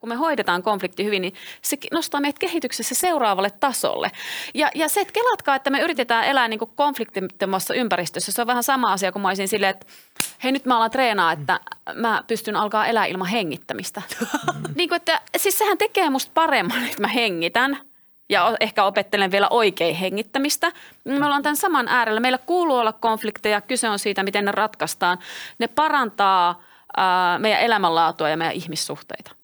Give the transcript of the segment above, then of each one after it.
kun me hoidetaan konflikti hyvin, niin se nostaa meidät kehityksessä seuraavalle tasolle. Ja, ja se, että kelatkaa, että me yritetään elää niin konfliktittomassa ympäristössä, se on vähän sama asia kuin mä olisin silleen, että hei nyt mä alan treenaa, että mä pystyn alkaa elää ilman hengittämistä. niin kuin, että, siis sehän tekee musta paremman, että mä hengitän ja ehkä opettelen vielä oikein hengittämistä. Me ollaan tämän saman äärellä. Meillä kuuluu olla konflikteja, kyse on siitä, miten ne ratkaistaan. Ne parantaa ää, meidän elämänlaatua ja meidän ihmissuhteita.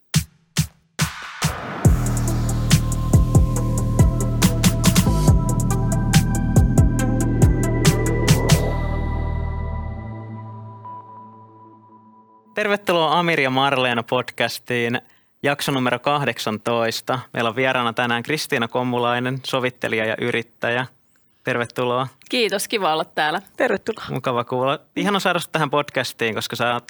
Tervetuloa Amir ja Marleena podcastiin jakso numero 18. Meillä on vieraana tänään Kristiina Kommulainen, sovittelija ja yrittäjä. Tervetuloa. Kiitos, kiva olla täällä. Tervetuloa. Mukava kuulla. Ihan saada tähän podcastiin, koska sä oot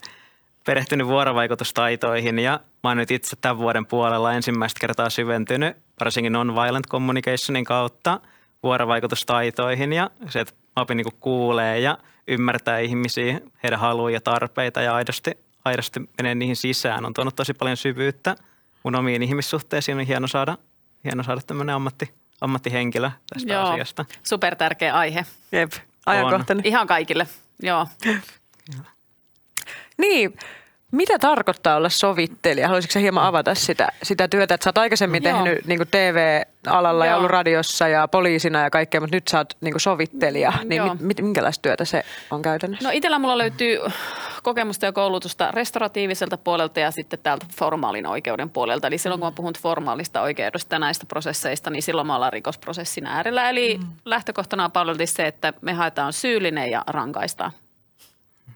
perehtynyt vuorovaikutustaitoihin ja mä oon nyt itse tämän vuoden puolella ensimmäistä kertaa syventynyt varsinkin non-violent communicationin kautta vuorovaikutustaitoihin ja se, että opin niin kuulee ja ymmärtää ihmisiä, heidän haluja ja tarpeita ja aidosti aidosti menee niihin sisään. On tuonut tosi paljon syvyyttä mun omiin ihmissuhteisiin. On hieno saada, hieno saada tämmöinen ammatti, ammattihenkilö tästä Joo, asiasta. super tärkeä aihe. Jep, ajankohtainen. Ihan kaikille, Joo. Niin, mitä tarkoittaa olla sovittelija? Haluaisitko hieman avata sitä, sitä työtä, että sä oot aikaisemmin Joo. tehnyt niin TV-alalla Joo. ja ollut radiossa ja poliisina ja kaikkea, mutta nyt sä oot niin sovittelija. Niin mit, minkälaista työtä se on käytännössä? No itsellä mulla löytyy kokemusta ja koulutusta restauratiiviselta puolelta ja sitten täältä formaalin oikeuden puolelta. Eli silloin kun mä puhun formaalista oikeudesta näistä prosesseista, niin silloin me ollaan rikosprosessin äärellä. Eli mm. lähtökohtana on paljon se, että me haetaan syyllinen ja rankaistaan.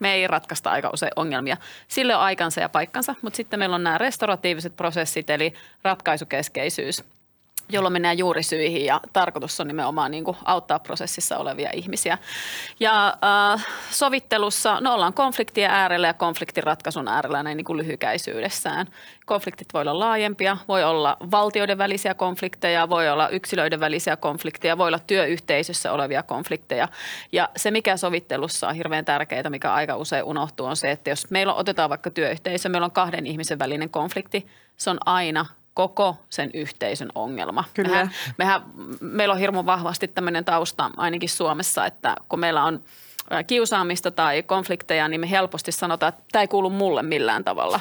Me ei ratkaista aika usein ongelmia. Sille on aikansa ja paikkansa, mutta sitten meillä on nämä restauratiiviset prosessit, eli ratkaisukeskeisyys – jolloin mennään juurisyihin ja tarkoitus on nimenomaan niin kuin auttaa prosessissa olevia ihmisiä. Ja äh, sovittelussa, no ollaan konfliktien äärellä ja konfliktin ratkaisun äärellä näin niin kuin lyhykäisyydessään. Konfliktit voi olla laajempia, voi olla valtioiden välisiä konflikteja, voi olla yksilöiden välisiä konflikteja, voi olla työyhteisössä olevia konflikteja. Ja se, mikä sovittelussa on hirveän tärkeää, mikä aika usein unohtuu, on se, että jos meillä otetaan vaikka työyhteisö, meillä on kahden ihmisen välinen konflikti, se on aina koko sen yhteisön ongelma. Kyllä. Mehän, mehän, meillä on hirmu vahvasti tämmöinen tausta ainakin Suomessa, että kun meillä on kiusaamista tai konflikteja, niin me helposti sanotaan, että tämä ei kuulu mulle millään tavalla.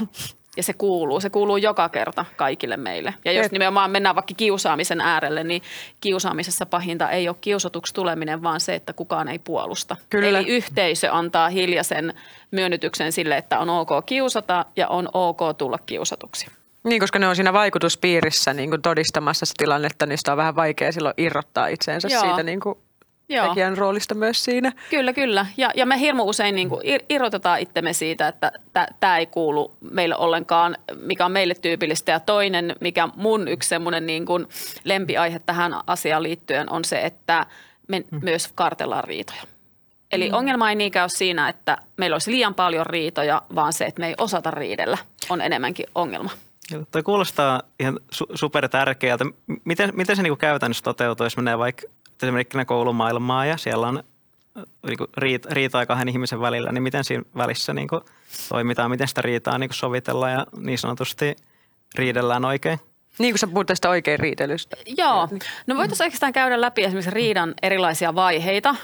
Ja se kuuluu. Se kuuluu joka kerta kaikille meille. Ja jos nimenomaan mennään vaikka kiusaamisen äärelle, niin kiusaamisessa pahinta ei ole kiusatuksi tuleminen, vaan se, että kukaan ei puolusta. Kyllä. Eli yhteisö antaa hiljaisen myönnytyksen sille, että on ok kiusata ja on ok tulla kiusatuksi. Niin, koska ne on siinä vaikutuspiirissä niin kuin todistamassa sitä tilannetta, niin sitä on vähän vaikea silloin irrottaa itseensä Joo. siitä niin kuin Joo. tekijän roolista myös siinä. Kyllä, kyllä. Ja, ja me hirmu usein niin kuin irrotetaan itsemme siitä, että tämä ei kuulu meille ollenkaan, mikä on meille tyypillistä. Ja toinen, mikä mun yksi semmoinen niin kuin lempiaihe tähän asiaan liittyen on se, että me hmm. myös kartellaan riitoja. Eli mm. ongelma ei niinkään ole siinä, että meillä olisi liian paljon riitoja, vaan se, että me ei osata riidellä, on enemmänkin ongelma. Tuo kuulostaa ihan su- super tärkeältä. Miten, miten se niin käytännössä toteutuu, jos menee vaikka esimerkiksi koulumaailmaa ja siellä on niin riita, riitaa kahden ihmisen välillä, niin miten siinä välissä niin toimitaan, miten sitä riitaa niin sovitellaan ja niin sanotusti riidellään oikein? Niin kuin sä puhut tästä oikein riitelystä. Joo. No voitaisiin oikeastaan käydä läpi esimerkiksi riidan erilaisia vaiheita.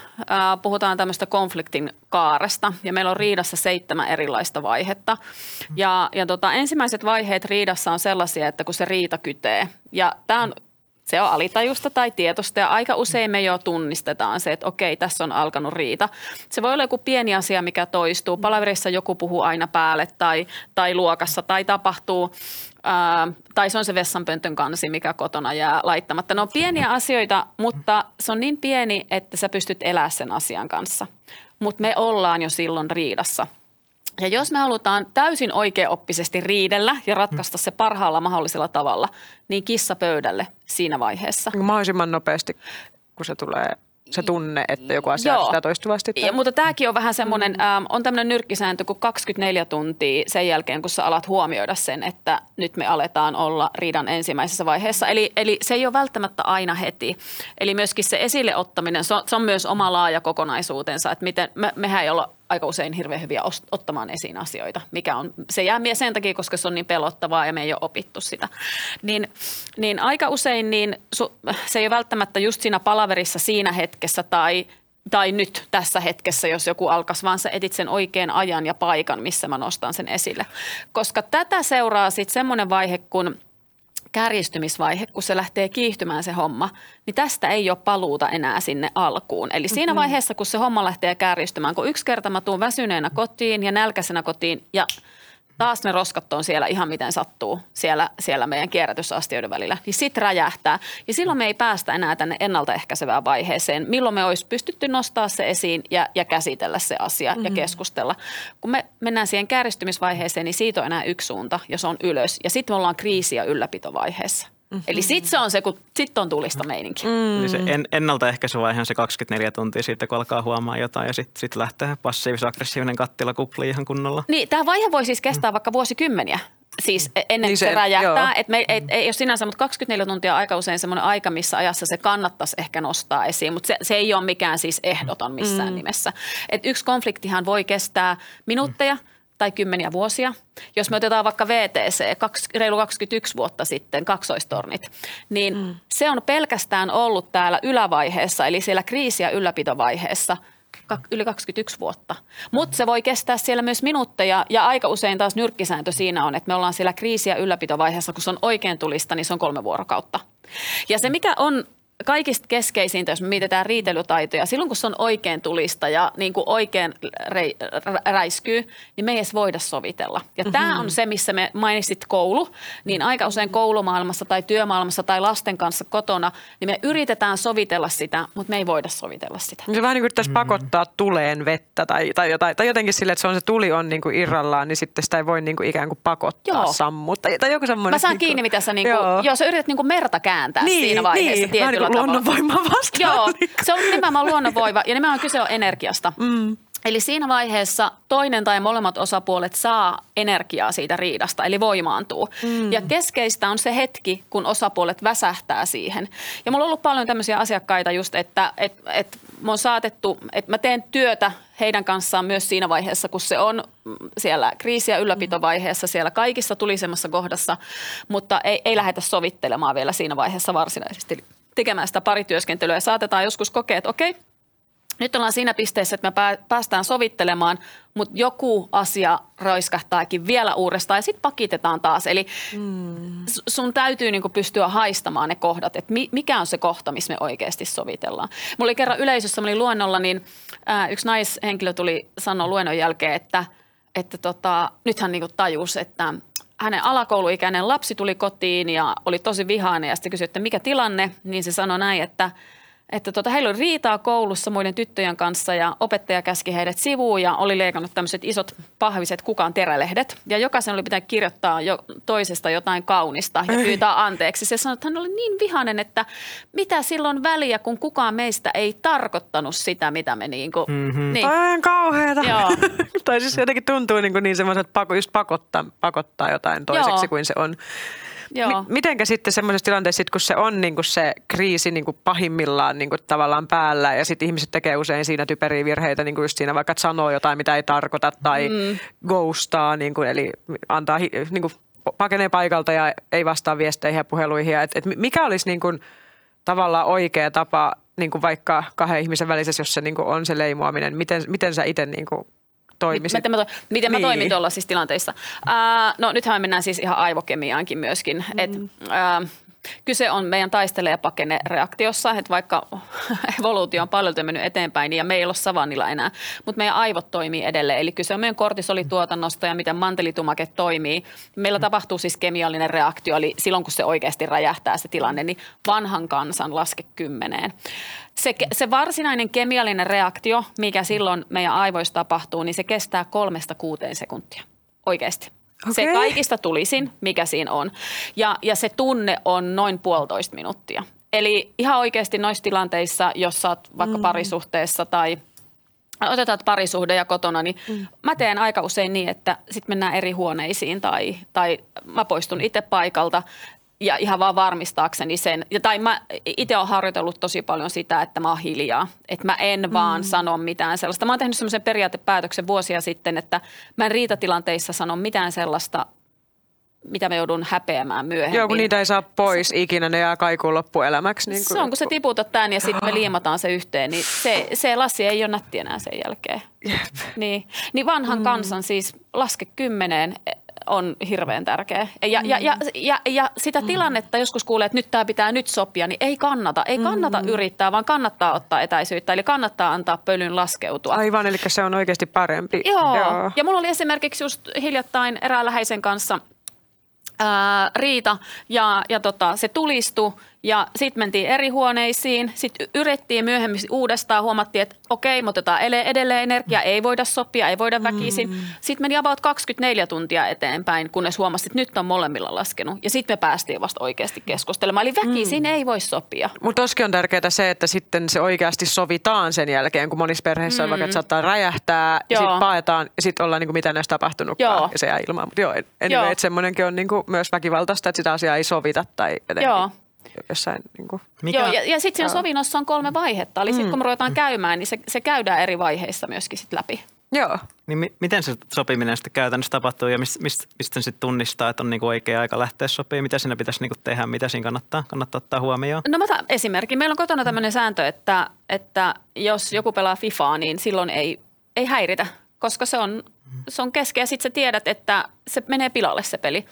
Puhutaan tämmöistä konfliktin kaaresta ja meillä on riidassa seitsemän erilaista vaihetta. Ja, ja tota, ensimmäiset vaiheet riidassa on sellaisia, että kun se riita kytee ja tämä on se on alitajusta tai tietoista ja aika usein me jo tunnistetaan se, että okei, tässä on alkanut riita. Se voi olla joku pieni asia, mikä toistuu. Palaverissa joku puhuu aina päälle tai, tai luokassa tai tapahtuu ää, tai se on se vessanpöntön kansi, mikä kotona jää laittamatta. Ne on pieniä asioita, mutta se on niin pieni, että sä pystyt elämään sen asian kanssa. Mutta me ollaan jo silloin riidassa. Ja jos me halutaan täysin oikeaoppisesti riidellä ja ratkaista se parhaalla mahdollisella tavalla, niin kissa pöydälle siinä vaiheessa. Mahdollisimman nopeasti, kun se tulee se tunne, että joku asia Joo. sitä toistuvasti. Ja, mutta tämäkin on vähän semmoinen, mm. ähm, on tämmöinen nyrkkisääntö, kun 24 tuntia sen jälkeen, kun sä alat huomioida sen, että nyt me aletaan olla riidan ensimmäisessä vaiheessa. Eli, eli se ei ole välttämättä aina heti. Eli myöskin se esille ottaminen, se on, se on myös oma laaja kokonaisuutensa, että miten, me, mehän ei olla aika usein hirveän hyviä ottamaan esiin asioita, mikä on, se jää sen takia, koska se on niin pelottavaa ja me ei ole opittu sitä. Niin, niin aika usein niin su, se ei ole välttämättä just siinä palaverissa siinä hetkessä tai tai nyt tässä hetkessä, jos joku alkaisi, vaan sä etit sen oikean ajan ja paikan, missä mä nostan sen esille. Koska tätä seuraa sitten semmoinen vaihe, kun kärjistymisvaihe, kun se lähtee kiihtymään se homma, niin tästä ei ole paluuta enää sinne alkuun. Eli siinä mm-hmm. vaiheessa, kun se homma lähtee kärjistymään, kun yksi kerta mä tuun väsyneenä kotiin ja nälkäisenä kotiin ja – taas ne roskat on siellä ihan miten sattuu siellä, siellä meidän kierrätysastioiden välillä, niin sit räjähtää. Ja silloin me ei päästä enää tänne ennaltaehkäisevään vaiheeseen, milloin me olisi pystytty nostaa se esiin ja, ja käsitellä se asia mm-hmm. ja keskustella. Kun me mennään siihen kääristymisvaiheeseen, niin siitä on enää yksi suunta ja se on ylös. Ja sitten me ollaan kriisi- ja ylläpitovaiheessa. Mm-hmm. Eli sitten se on se, kun sitten on tulista meininki. Mm. Eli se en, ennaltaehkäisyvaihe on se 24 tuntia siitä, kun alkaa huomaa jotain ja sitten sit lähtee passiivis-aggressiivinen kattila kuplii ihan kunnolla. Niin, tämä vaihe voi siis kestää mm. vaikka vuosikymmeniä. Siis e- ennen niin se, se räjähtää. Et me, ei, ei ole sinänsä, mutta 24 tuntia aika usein semmoinen aika, missä ajassa se kannattaisi ehkä nostaa esiin. Mutta se, se ei ole mikään siis ehdoton missään mm. nimessä. Et yksi konfliktihan voi kestää minuutteja. Mm tai kymmeniä vuosia. Jos me otetaan vaikka VTC, kaksi, reilu 21 vuotta sitten, kaksoistornit, niin mm. se on pelkästään ollut täällä ylävaiheessa, eli siellä kriisi- ja ylläpitovaiheessa yli 21 vuotta. Mutta se voi kestää siellä myös minuutteja ja aika usein taas nyrkkisääntö siinä on, että me ollaan siellä kriisi- ja ylläpitovaiheessa, kun se on oikein tulista, niin se on kolme vuorokautta. Ja se mikä on kaikista keskeisintä, jos me mietitään riitelytaitoja, silloin kun se on oikein tulista ja niin kuin oikein rei, räiskyy, niin me ei edes voida sovitella. Ja mm-hmm. tämä on se, missä me mainitsit koulu, niin aika usein koulumaailmassa tai työmaailmassa tai lasten kanssa kotona, niin me yritetään sovitella sitä, mutta me ei voida sovitella sitä. Se vähän niin kuin mm-hmm. pakottaa tuleen vettä tai, tai, jotain, tai jotenkin sille, että se on se tuli on niin kuin irrallaan, niin sitten sitä ei voi niin kuin ikään kuin pakottaa joo. sammuttaa. Tai, tai joku semmoinen. Mä saan niin kuin, kiinni, mitä sä, niin kuin, joo. joo, sä yrität niin kuin merta kääntää niin, siinä vaiheessa niin, tietyllä luonnonvoimaa vastaan. Joo, se on nimenomaan luonnonvoima ja nimenomaan kyse on energiasta. Mm. Eli siinä vaiheessa toinen tai molemmat osapuolet saa energiaa siitä riidasta, eli voimaantuu. Mm. Ja keskeistä on se hetki, kun osapuolet väsähtää siihen. Ja mulla on ollut paljon tämmöisiä asiakkaita just, että et, et mä on saatettu, että mä teen työtä heidän kanssaan myös siinä vaiheessa, kun se on siellä kriisi- ja ylläpitovaiheessa siellä kaikissa tulisemmassa kohdassa, mutta ei, ei lähdetä sovittelemaan vielä siinä vaiheessa varsinaisesti tekemään sitä parityöskentelyä ja saatetaan joskus kokea, että okei, nyt ollaan siinä pisteessä, että me päästään sovittelemaan, mutta joku asia roiskahtaakin vielä uudestaan ja sitten pakitetaan taas. Eli mm. sun täytyy niinku pystyä haistamaan ne kohdat, että mikä on se kohta, missä me oikeasti sovitellaan. Mulla oli kerran yleisössä, mä olin luennolla, niin ää, yksi naishenkilö tuli sanoa luennon jälkeen, että, että tota, nyt hän niinku tajusi, että hänen alakouluikäinen lapsi tuli kotiin ja oli tosi vihainen ja sitten kysyi, että mikä tilanne, niin se sanoi näin, että – että tota, heillä oli riitaa koulussa muiden tyttöjen kanssa ja opettaja käski heidät sivuun ja oli leikannut tämmöiset isot pahviset kukaan terälehdet. Ja jokaisen oli pitänyt kirjoittaa jo toisesta jotain kaunista ja pyytää anteeksi. Se sanoi, että hän oli niin vihainen, että mitä silloin väliä, kun kukaan meistä ei tarkoittanut sitä, mitä me niin kuin... Mm-hmm. Niin. Aivan kauheata. Joo. tai siis jotenkin tuntuu niin, kuin niin semmoiset, että just pakottaa, pakottaa jotain toiseksi Joo. kuin se on. Joo. M- mitenkä sitten semmoisessa tilanteessa, kun se on niin kuin se kriisi niin kuin pahimmillaan niin kuin tavallaan päällä ja sitten ihmiset tekee usein siinä typeriä virheitä, niin kuin just siinä vaikka, että sanoo jotain, mitä ei tarkoita tai mm. ghostaa, niin kuin, eli antaa niin kuin, pakenee paikalta ja ei vastaa viesteihin ja puheluihin. Et, et mikä olisi niin kuin, tavallaan oikea tapa niin kuin vaikka kahden ihmisen välisessä, jos se niin kuin on se leimuaminen, miten, miten sä itse niin kuin toimisit? Miten mä, to, miten niin. mä toimin tuollaisissa tilanteissa? Uh, no nythän me mennään siis ihan aivokemiaankin myöskin. Mm. Et, uh, Kyse on meidän taistele- ja pakene reaktiossa, että vaikka evoluutio on paljon mennyt eteenpäin niin ja me ei ole savannilla enää, mutta meidän aivot toimii edelleen. Eli kyse on meidän kortisolituotannosta ja miten mantelitumake toimii. Meillä tapahtuu siis kemiallinen reaktio, eli silloin kun se oikeasti räjähtää se tilanne, niin vanhan kansan laske kymmeneen. Se, se varsinainen kemiallinen reaktio, mikä silloin meidän aivoissa tapahtuu, niin se kestää kolmesta kuuteen sekuntia. Oikeasti. Okay. Se kaikista tulisin, mikä siinä on. Ja, ja se tunne on noin puolitoista minuuttia. Eli ihan oikeasti noissa tilanteissa, jos sä oot vaikka mm. parisuhteessa tai otetaan parisuhde ja kotona, niin mm. mä teen aika usein niin, että sitten mennään eri huoneisiin tai, tai mä poistun itse paikalta ja ihan vaan varmistaakseni sen. Ja, tai mä itse olen harjoitellut tosi paljon sitä, että mä oon hiljaa. Että mä en vaan mm. sano mitään sellaista. Mä oon tehnyt semmoisen periaatepäätöksen vuosia sitten, että mä en riitatilanteissa sano mitään sellaista, mitä mä joudun häpeämään myöhemmin. Joo, kun niitä ei saa pois ikinä, ne jää kaikuun loppuelämäksi. Niin se on, kun sä tiputat tämän ja sitten me liimataan se yhteen, niin se, se lasi ei ole nätti enää sen jälkeen. Jep. Niin, niin vanhan mm. kansan siis laske kymmeneen on hirveän tärkeä. Ja, mm. ja, ja, ja, ja sitä mm. tilannetta joskus kuulee, että nyt tämä pitää nyt sopia, niin ei kannata. Ei kannata mm. yrittää, vaan kannattaa ottaa etäisyyttä. Eli kannattaa antaa pölyn laskeutua. Aivan, eli se on oikeasti parempi. Joo. Joo. Ja mulla oli esimerkiksi just hiljattain erään läheisen kanssa – riita ja, ja tota, se tulistui ja sitten mentiin eri huoneisiin. Sitten yritettiin myöhemmin uudestaan, huomattiin, että okei, me otetaan edelleen energia, ei voida sopia, ei voida väkisin. Mm. Sitten meni about 24 tuntia eteenpäin, kunnes huomasit, että nyt on molemmilla laskenut. Ja sitten me päästiin vasta oikeasti keskustelemaan. Eli väkisin mm. ei voi sopia. Mutta toskin on tärkeää se, että sitten se oikeasti sovitaan sen jälkeen, kun monissa perheissä mm. on vaikka, että saattaa räjähtää, ja sitten paetaan, ja sitten ollaan niin kuin, mitä näistä tapahtunutkaan, joo. ja se jää ilmaan. Mutta joo, anyway, joo. että semmoinenkin on niin kuin myös väkivaltaista, että sitä asiaa ei sovita tai jotenkin. Joo jossain. Niin kuin. Mikä? Joo, ja, ja sitten siinä sovinnossa on kolme vaihetta. Eli mm. sitten kun me ruvetaan käymään, niin se, se käydään eri vaiheissa myöskin sit läpi. Joo. Niin mi- miten se sopiminen sitten käytännössä tapahtuu ja mistä mist, mist sitten tunnistaa, että on niinku oikea aika lähteä sopimaan? Mitä siinä pitäisi niinku tehdä, mitä siinä kannattaa, kannattaa ottaa huomioon? No mä otan esimerkki. Meillä on kotona tämmöinen sääntö, että, että jos joku pelaa FIFAa, niin silloin ei, ei häiritä, koska se on, se on keskeä. Ja sitten sä tiedät, että se menee pilalle se peli.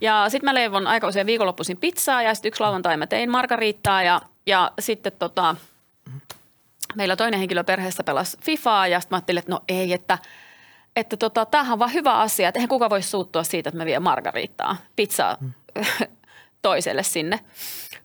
Ja sitten mä leivon aika usein viikonloppuisin pizzaa ja sitten yksi lauantai mä tein margariittaa ja, ja sitten tota, meillä toinen henkilö perheessä pelasi FIFAa ja sitten mä ajattelin, että no ei, että että tota, tämähän on vaan hyvä asia, että eihän kuka voi suuttua siitä, että mä vien margariittaa, pizzaa mm. toiselle sinne.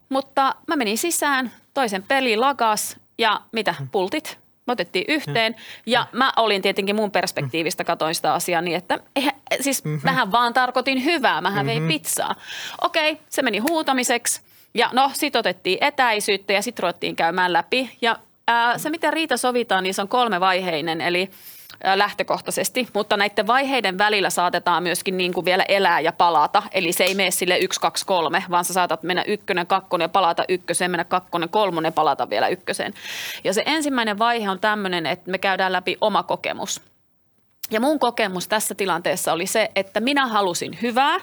Mutta mä menin sisään, toisen peli lagas ja mitä, pultit me otettiin yhteen ja mä olin tietenkin mun perspektiivistä katoin sitä asiaa niin, että eihän, siis mm-hmm. mähän vaan tarkoitin hyvää, mähän mm-hmm. vein pizzaa. Okei, se meni huutamiseksi ja no sit otettiin etäisyyttä ja sit ruvettiin käymään läpi ja ää, se miten riita sovitaan, niin se on kolmevaiheinen eli – lähtökohtaisesti, mutta näiden vaiheiden välillä saatetaan myöskin niin kuin vielä elää ja palata. Eli se ei mene sille yksi, kaksi, kolme, vaan sä saatat mennä ykkönen, kakkonen ja palata ykköseen, mennä kakkonen, kolmonen, palata vielä ykköseen. Ja se ensimmäinen vaihe on tämmöinen, että me käydään läpi oma kokemus. Ja mun kokemus tässä tilanteessa oli se, että minä halusin hyvää,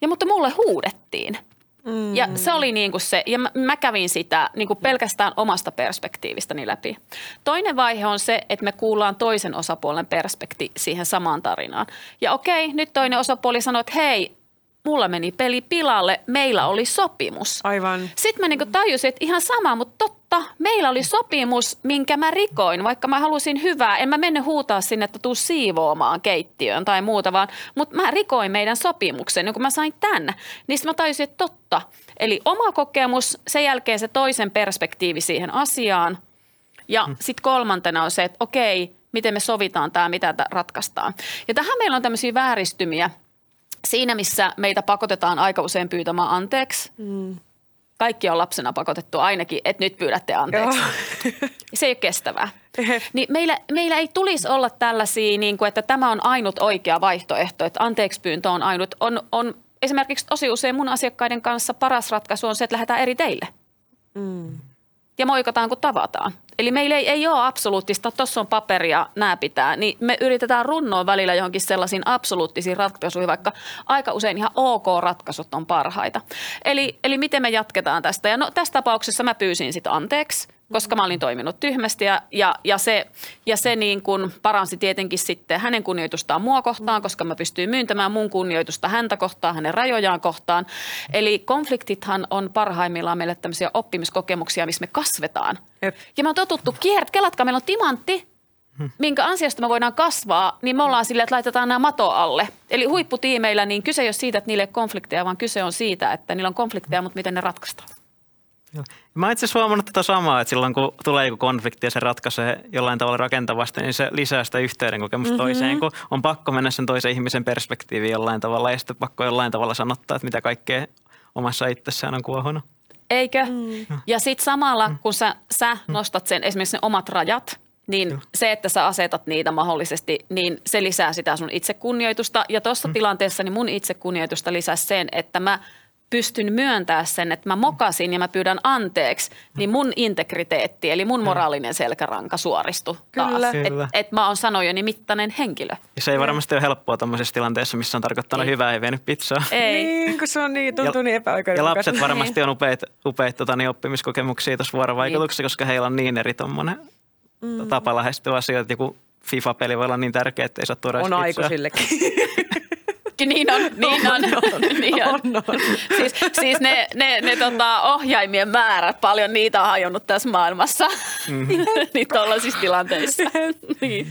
ja mutta mulle huudettiin – Mm. Ja se oli niin kuin se, ja mä, mä kävin sitä niin kuin pelkästään omasta perspektiivistäni läpi. Toinen vaihe on se, että me kuullaan toisen osapuolen perspekti siihen samaan tarinaan. Ja okei, nyt toinen osapuoli sanoo, että hei, mulla meni peli pilalle, meillä oli sopimus. Aivan. Sitten mä niinku tajusin, että ihan sama, mutta totta, meillä oli sopimus, minkä mä rikoin, vaikka mä halusin hyvää. En mä mennyt huutaa sinne, että tuu siivoamaan keittiöön tai muuta, vaan, mutta mä rikoin meidän sopimuksen, niin kun mä sain tän. Niin mä tajusin, että totta. Eli oma kokemus, sen jälkeen se toisen perspektiivi siihen asiaan. Ja hmm. sitten kolmantena on se, että okei, miten me sovitaan tämä, mitä ratkaistaan. Ja tähän meillä on tämmöisiä vääristymiä – siinä, missä meitä pakotetaan aika usein pyytämään anteeksi, mm. kaikki on lapsena pakotettu ainakin, että nyt pyydätte anteeksi. Joo. Se ei ole kestävää. Niin meillä, meillä ei tulisi olla tällaisia, niin kuin, että tämä on ainut oikea vaihtoehto, että anteeksi pyyntö on ainut. On, on esimerkiksi tosi usein mun asiakkaiden kanssa paras ratkaisu on se, että lähdetään eri teille. Mm. Ja moikataan, kun tavataan. Eli meillä ei, ei ole absoluuttista, tuossa on paperia, nämä pitää, niin me yritetään runnoa välillä johonkin sellaisiin absoluuttisiin ratkaisuihin, vaikka aika usein ihan ok-ratkaisut on parhaita. Eli, eli miten me jatketaan tästä? Ja no, tässä tapauksessa mä pyysin sitten anteeksi koska mä olin toiminut tyhmästi ja, ja, ja se, ja se niin kuin paransi tietenkin sitten hänen kunnioitustaan mua kohtaan, koska mä pystyin myyntämään mun kunnioitusta häntä kohtaan, hänen rajojaan kohtaan. Eli konfliktithan on parhaimmillaan meille tämmöisiä oppimiskokemuksia, missä me kasvetaan. Jep. Ja me on totuttu kierät, kelatkaa, meillä on timantti, minkä ansiosta me voidaan kasvaa, niin me ollaan silleen, että laitetaan nämä mato alle. Eli huipputiimeillä, niin kyse ei ole siitä, että niille ei ole konflikteja, vaan kyse on siitä, että niillä on konflikteja, mutta miten ne ratkaistaan. Joo. Mä itse asiassa huomannut tätä samaa, että silloin kun tulee joku konflikti ja se ratkaisee jollain tavalla rakentavasti, niin se lisää sitä yhteyden kokemusta mm-hmm. toiseen, kun on pakko mennä sen toisen ihmisen perspektiiviin jollain tavalla ja sitten pakko jollain tavalla sanottaa, että mitä kaikkea omassa itsessään on kuohunut. Eikö? Mm. Ja sitten samalla, mm. kun sä, sä nostat sen esimerkiksi ne omat rajat, niin Joo. se, että sä asetat niitä mahdollisesti, niin se lisää sitä sun itsekunnioitusta. Ja tuossa mm. tilanteessa niin mun itsekunnioitusta lisää sen, että mä pystyn myöntämään sen, että mä mokasin ja mä pyydän anteeksi, niin mun integriteetti, eli mun moraalinen selkäranka suoristui taas. Kyllä. Että et mä oon sanojeni mittainen henkilö. Ja se ei varmasti ole helppoa tuommoisessa tilanteessa, missä on tarkoittanut Ei. hyvää ja vienyt pizzaa. Ei. Niin, kun se on niin, tuntuu Ja- niin Ja epäoikeudenmukaiselta. lapset varmasti on upeat, upeat tota, niin oppimiskokemuksia tuossa vuorovaikutuksessa, koska heillä on niin eri tommonen mm. tapa lähestyä asioita. Joku FIFA-peli voi olla niin tärkeä, että ei saa tuoda On aikuisillekin. Niin on, niin on. niin on. on, on. Siis, siis ne, ne, ne tota, ohjaimien määrät, paljon niitä on hajonnut tässä maailmassa. Mm. niin tuollaisissa tilanteissa. niin.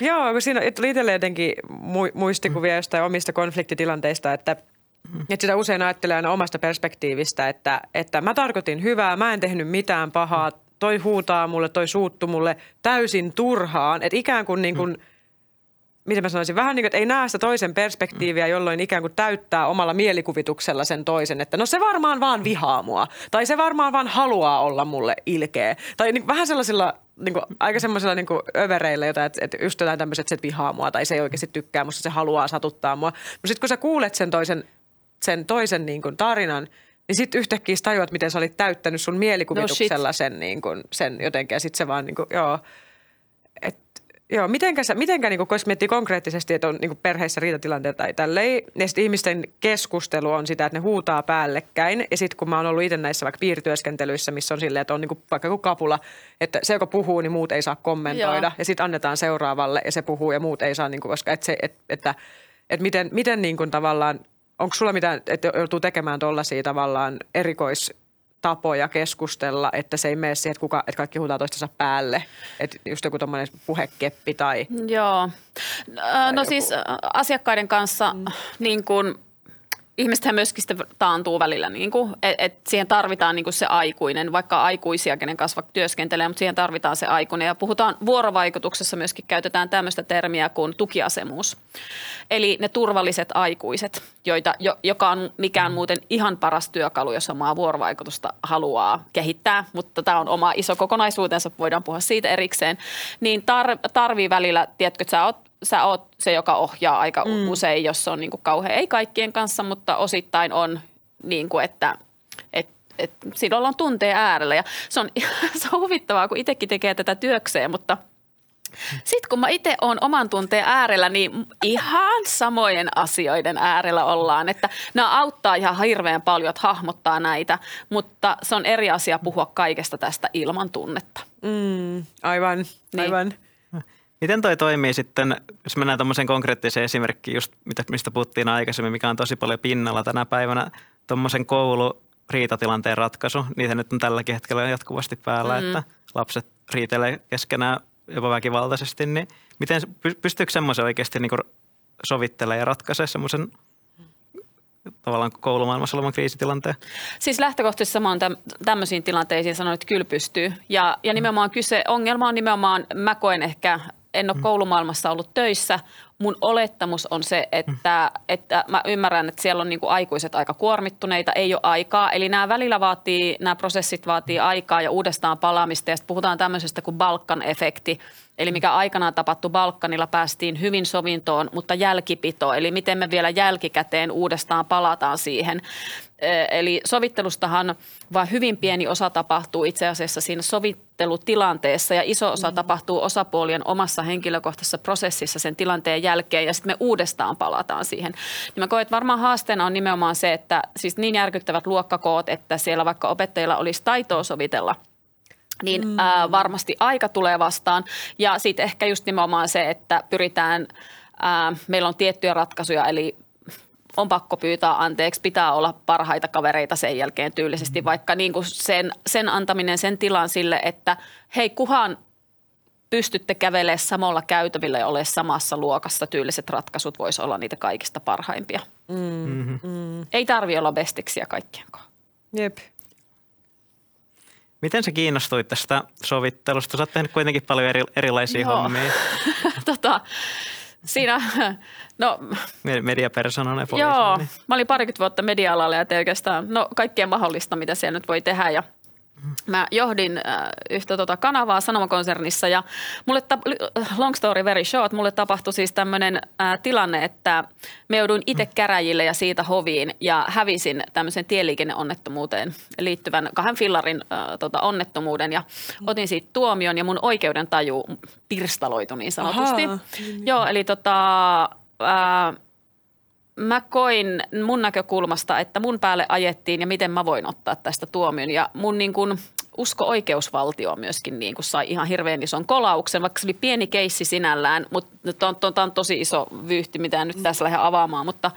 Joo, kun siinä tuli itselle jotenkin mu- muistikuvia jostain omista konfliktitilanteista, että, että sitä usein ajattelee aina omasta perspektiivistä, että, että mä tarkoitin hyvää, mä en tehnyt mitään pahaa, toi huutaa mulle, toi suuttu mulle täysin turhaan, että ikään kuin, niin kuin miten mä sanoisin, vähän niin kuin, että ei näe sitä toisen perspektiiviä, jolloin ikään kuin täyttää omalla mielikuvituksella sen toisen, että no se varmaan vaan vihaa mua, tai se varmaan vaan haluaa olla mulle ilkeä. Tai niin, vähän sellaisilla niin kuin, aika semmoisilla niin kuin övereillä, jota, että, että just jotain tämmöiset, että se vihaa mua, tai se ei oikeasti tykkää musta, se haluaa satuttaa mua. Mutta sitten kun sä kuulet sen toisen, sen toisen niin kuin tarinan, niin sitten yhtäkkiä tajuat, miten sä olit täyttänyt sun mielikuvituksella sen, niin kuin, sen jotenkin, ja sitten se vaan niin kuin, joo, joo, mitenkä, sä, mitenkä niin kun miettii konkreettisesti, että on niin perheissä riitatilanteita tai tälleen, ja sitten ihmisten keskustelu on sitä, että ne huutaa päällekkäin. Ja sitten kun mä oon ollut itse näissä vaikka piirityöskentelyissä, missä on silleen, että on niin kuin, vaikka joku kapula, että se, joka puhuu, niin muut ei saa kommentoida. Joo. Ja sitten annetaan seuraavalle ja se puhuu ja muut ei saa, niin kuin, koska et se, et, että, että miten, miten niin kuin tavallaan, onko sulla mitään, että joutuu tekemään tuollaisia tavallaan erikois tapoja keskustella, että se ei mene siihen, että, kuka, että kaikki huutaa toistensa päälle. Että just joku tommonen puhekeppi tai... Joo. Ö, No joku- siis asiakkaiden kanssa mm. niin kuin, ihmistähän myöskin sitten taantuu välillä, niin kuin, että et siihen tarvitaan niin kuin se aikuinen, vaikka aikuisia, kenen vaikka työskentelee, mutta siihen tarvitaan se aikuinen. Ja puhutaan vuorovaikutuksessa myöskin käytetään tämmöistä termiä kuin tukiasemuus. Eli ne turvalliset aikuiset, joita, jo, joka on mikään muuten ihan paras työkalu, jos omaa vuorovaikutusta haluaa kehittää, mutta tämä on oma iso kokonaisuutensa, voidaan puhua siitä erikseen, niin tar, tarvii välillä, tiedätkö, että sä oot sä oot se, joka ohjaa aika mm. usein, jos se on niin kuin kauhean, ei kaikkien kanssa, mutta osittain on niin kuin, että et, et, siinä ollaan tunteen äärellä. Ja se on, se on huvittavaa, kun itsekin tekee tätä työkseen, mutta sitten kun mä itse olen oman tunteen äärellä, niin ihan samojen asioiden äärellä ollaan. Että nämä auttaa ihan hirveän paljon, että hahmottaa näitä, mutta se on eri asia puhua kaikesta tästä ilman tunnetta. Mm, aivan, Niin. aivan. Miten toi toimii sitten, jos mennään tuommoiseen konkreettiseen esimerkkiin, just mitä, mistä puhuttiin aikaisemmin, mikä on tosi paljon pinnalla tänä päivänä, tuommoisen koulu riitatilanteen ratkaisu, niitä nyt on tälläkin hetkellä jatkuvasti päällä, mm. että lapset riitelee keskenään jopa väkivaltaisesti, niin miten, py- pystyykö semmoisen oikeasti niin sovittelemaan ja ratkaisemaan semmoisen tavallaan koulumaailmassa olevan kriisitilanteen? Siis lähtökohtaisesti täm, tämmöisiin tilanteisiin sanonut, että kyllä pystyy. Ja, ja nimenomaan kyse, ongelma on nimenomaan, mä koen ehkä, en ole koulumaailmassa ollut töissä, mun olettamus on se, että, että mä ymmärrän, että siellä on niin kuin aikuiset aika kuormittuneita, ei ole aikaa. Eli nämä välillä vaatii, nämä prosessit vaatii aikaa ja uudestaan palaamista. Ja sitten puhutaan tämmöisestä kuin Balkan-efekti, eli mikä aikanaan tapahtui Balkanilla, päästiin hyvin sovintoon, mutta jälkipito, eli miten me vielä jälkikäteen uudestaan palataan siihen. Eli sovittelustahan vain hyvin pieni osa tapahtuu itse asiassa siinä sovittelutilanteessa ja iso osa tapahtuu osapuolien omassa henkilökohtaisessa prosessissa sen tilanteen jälkeen ja sitten me uudestaan palataan siihen. Niin mä koen, että varmaan haasteena on nimenomaan se, että siis niin järkyttävät luokkakoot, että siellä vaikka opettajilla olisi taitoa sovitella – niin mm. ää, varmasti aika tulee vastaan. Ja sitten ehkä just nimenomaan se, että pyritään, ää, meillä on tiettyjä ratkaisuja, eli on pakko pyytää anteeksi, pitää olla parhaita kavereita sen jälkeen tyylisesti, vaikka niin kuin sen, sen antaminen sen tilan sille, että hei kuhan pystytte kävelemään samalla käytävillä ja ole samassa luokassa, tyyliset ratkaisut voisi olla niitä kaikista parhaimpia. Mm. Mm. Ei tarvi olla bestiksiä kaikkien kanssa. Jep. Miten sä kiinnostuit tästä sovittelusta? Sä oot tehnyt kuitenkin paljon eri, erilaisia Joo. hommia tota, siinä, no me- mediapersonana ja poliisina. Joo, Niin. mä olin parikymmentä vuotta media-alalla ja tein oikeastaan no, kaikkea mahdollista, mitä siellä nyt voi tehdä. Ja Mä johdin äh, yhtä tota kanavaa Sanomakonsernissa ja mulle, tap- long story very short, mulle tapahtui siis tämmöinen äh, tilanne, että me jouduin itse käräjille ja siitä hoviin ja hävisin tämmöisen tieliikenneonnettomuuteen liittyvän kahden fillarin äh, tota, onnettomuuden ja otin siitä tuomion ja mun oikeuden taju pirstaloitu niin sanotusti. Ahaa. Joo, eli tota, äh, mä koin mun näkökulmasta, että mun päälle ajettiin ja miten mä voin ottaa tästä tuomion. Ja mun niin kuin usko oikeusvaltio myöskin niin kuin sai ihan hirveän ison kolauksen, vaikka se oli pieni keissi sinällään, mutta tämä on, on tosi iso vyyhti, mitä nyt tässä lähde avaamaan, mutta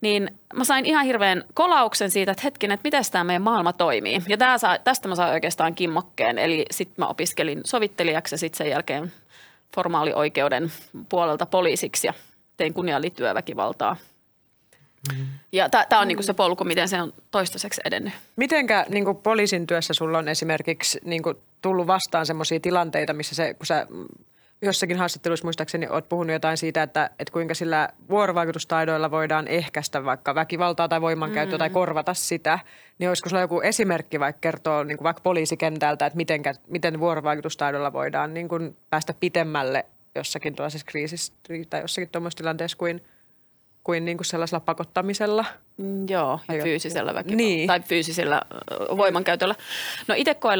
niin mä sain ihan hirveän kolauksen siitä, että hetken, että miten tämä meidän maailma toimii. Ja tää saa, tästä mä sain oikeastaan kimmokkeen, eli sitten mä opiskelin sovittelijaksi ja sitten sen jälkeen formaalioikeuden puolelta poliisiksi ja tein kunniaan liittyvää väkivaltaa. Ja tämä on niinku se polku, miten se on toistaiseksi edennyt. Mitenkä niin kuin poliisin työssä sulla on esimerkiksi niin kuin tullut vastaan sellaisia tilanteita, missä se, kun sä jossakin haastatteluissa muistaakseni olet puhunut jotain siitä, että, että kuinka sillä vuorovaikutustaidoilla voidaan ehkäistä vaikka väkivaltaa tai voimankäyttöä mm. tai korvata sitä, niin olisiko sulla joku esimerkki vaikka kertoa niin kuin vaikka poliisikentältä, että mitenkä, miten vuorovaikutustaidolla voidaan niin kuin päästä pitemmälle jossakin tuollaisessa kriisissä tai jossakin tuommoisessa tilanteessa kuin, kuin, niin kuin sellaisella pakottamisella? Mm, Joo, ja fyysisellä väkivallalla Niin. tai fyysisellä voimankäytöllä. No itse koen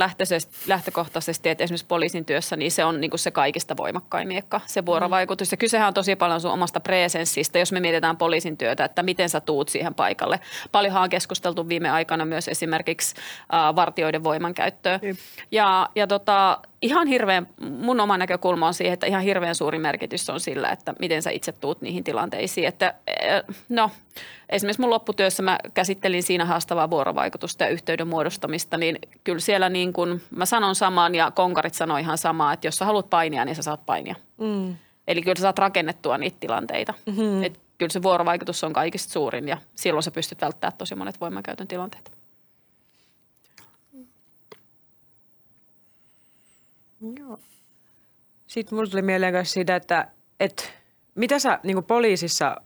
lähtökohtaisesti, että esimerkiksi poliisin työssä niin se on niin kuin se kaikista voimakkain miekka, se vuorovaikutus. Ja kysehän on tosi paljon sun omasta presenssistä, jos me mietitään poliisin työtä, että miten sä tuut siihen paikalle. Paljonhan on keskusteltu viime aikana myös esimerkiksi äh, vartioiden voimankäyttöä. Niin. Ja, ja tota, ihan hirveän, mun oma näkökulma on siihen, että ihan hirveän suuri merkitys on sillä, että miten sä itse tuut niihin tilanteisiin. Että, no, esimerkiksi mun lopputyössä mä käsittelin siinä haastavaa vuorovaikutusta ja yhteyden muodostamista, niin kyllä siellä niin kuin mä sanon samaan ja konkarit sanoo ihan samaa, että jos sä haluat painia, niin sä saat painia. Mm. Eli kyllä sä saat rakennettua niitä tilanteita. Mm-hmm. Et kyllä se vuorovaikutus on kaikista suurin ja silloin sä pystyt välttämään tosi monet voimankäytön tilanteet. Joo. Sitten mulle tuli mieleen myös siitä, että, että mitä sä niin poliisissa,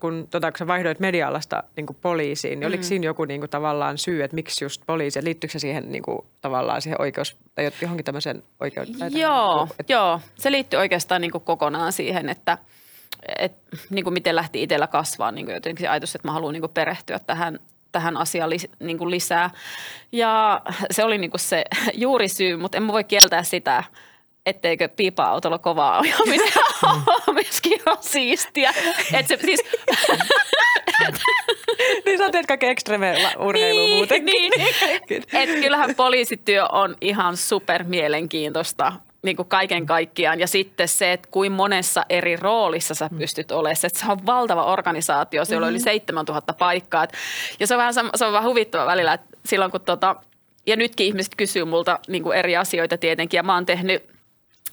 kun, tota, kun sä vaihdoit media-alasta niin poliisiin, niin oliko Mm. siinä joku niin kuin, tavallaan syy, että miksi just poliisi, ja liittyykö se siihen niin kuin, tavallaan siihen oikeus, tai johonkin tämmöiseen oikeuteen? Joo, joo, se liittyy oikeastaan niin kuin kokonaan siihen, että et, niin kuin miten lähti itsellä kasvaa niin kuin jotenkin se ajatus, että mä haluan niin kuin perehtyä tähän, tähän asiaan lis, niin kuin lisää. Ja se oli niin kuin se juuri syy, mutta en mä voi kieltää sitä, etteikö piipa-autolla kovaa ajaminen myöskin ihan siistiä. Et se, siis, niin sä teet kaikkea ekstreme urheilua niin, muutenkin. niin. Et kyllähän poliisityö on ihan super mielenkiintoista niin kuin kaiken kaikkiaan. Ja sitten se, että kuin monessa eri roolissa sä pystyt olemaan. Se, että se on valtava organisaatio, siellä on yli 7000 paikkaa. Ja se on vähän, se on vähän huvittava välillä, että silloin kun tota, ja nytkin ihmiset kysyy multa niin kuin eri asioita tietenkin. Ja mä oon tehnyt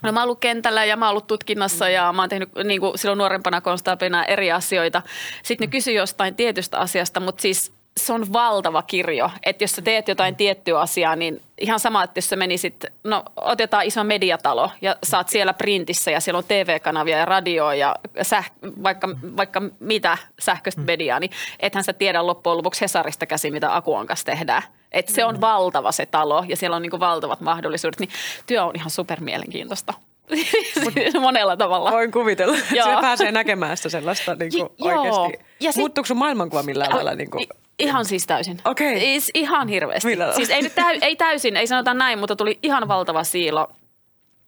No mä oon ollut kentällä ja mä oon ollut tutkinnassa ja mä oon tehnyt niin kuin silloin nuorempana konstaapina eri asioita. Sitten ne kysyy jostain tietystä asiasta, mutta siis se on valtava kirjo. Että jos sä teet jotain tiettyä asiaa, niin ihan sama, että jos sä menisit, no otetaan iso mediatalo ja saat siellä printissä ja siellä on TV-kanavia ja radio ja säh, vaikka, vaikka mitä sähköistä mediaa, niin ethän sä tiedä loppujen lopuksi Hesarista käsin, mitä Akuan kanssa tehdään. Et se on valtava se talo ja siellä on niinku valtavat mahdollisuudet, niin työ on ihan supermielenkiintoista. Monella tavalla. Voin kuvitella, että Joo. se pääsee näkemään sitä sellaista niin kuin J- oikeasti. Ja sit- Muuttuuko sun maailmankuva millään lailla? Niin kuin, Ihan siis täysin. Okei. Siis ihan hirveästi. Millä? Siis ei, nyt täy, ei täysin, ei sanota näin, mutta tuli ihan valtava siilo.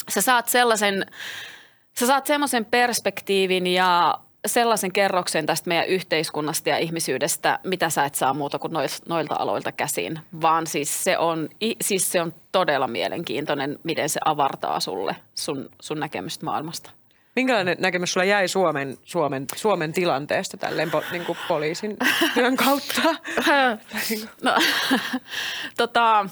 Sä saat sellaisen, sä saat semmoisen perspektiivin ja sellaisen kerroksen tästä meidän yhteiskunnasta ja ihmisyydestä, mitä sä et saa muuta kuin noilta aloilta käsin. Vaan siis se on, siis se on todella mielenkiintoinen, miten se avartaa sulle sun, sun näkemystä maailmasta. minkälainen näkemys sulla jäi Suomen, Suomen, Suomen tilanteesta tälleen po, niin kuin poliisin työn kautta? No, tota,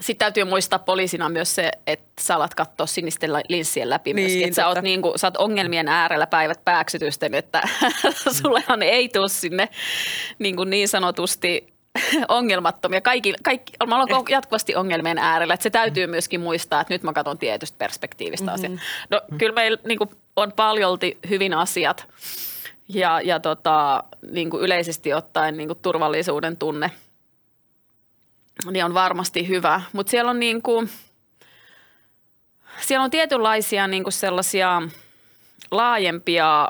sitten täytyy muistaa poliisina myös se, että sä alat katsoa sinisten linssien läpi Niin, myöskin. Että sä oot, totta. niinku, sä oot ongelmien äärellä päivät pääksytysten, että sullehan ei tule sinne niin, kuin niin sanotusti ongelmattomia. Kaikki, kaikki, mä olen jatkuvasti ongelmien äärellä. Että se täytyy myöskin muistaa, että nyt mä katson tietystä perspektiivistä Mhm. asiaa. No kyllä meillä niin kuin, on paljolti hyvin asiat ja, ja tota, niin kuin yleisesti ottaen niin kuin turvallisuuden tunne niin on varmasti hyvä. Mutta siellä on niin kuin, siellä on tietynlaisia niin kuin sellaisia laajempia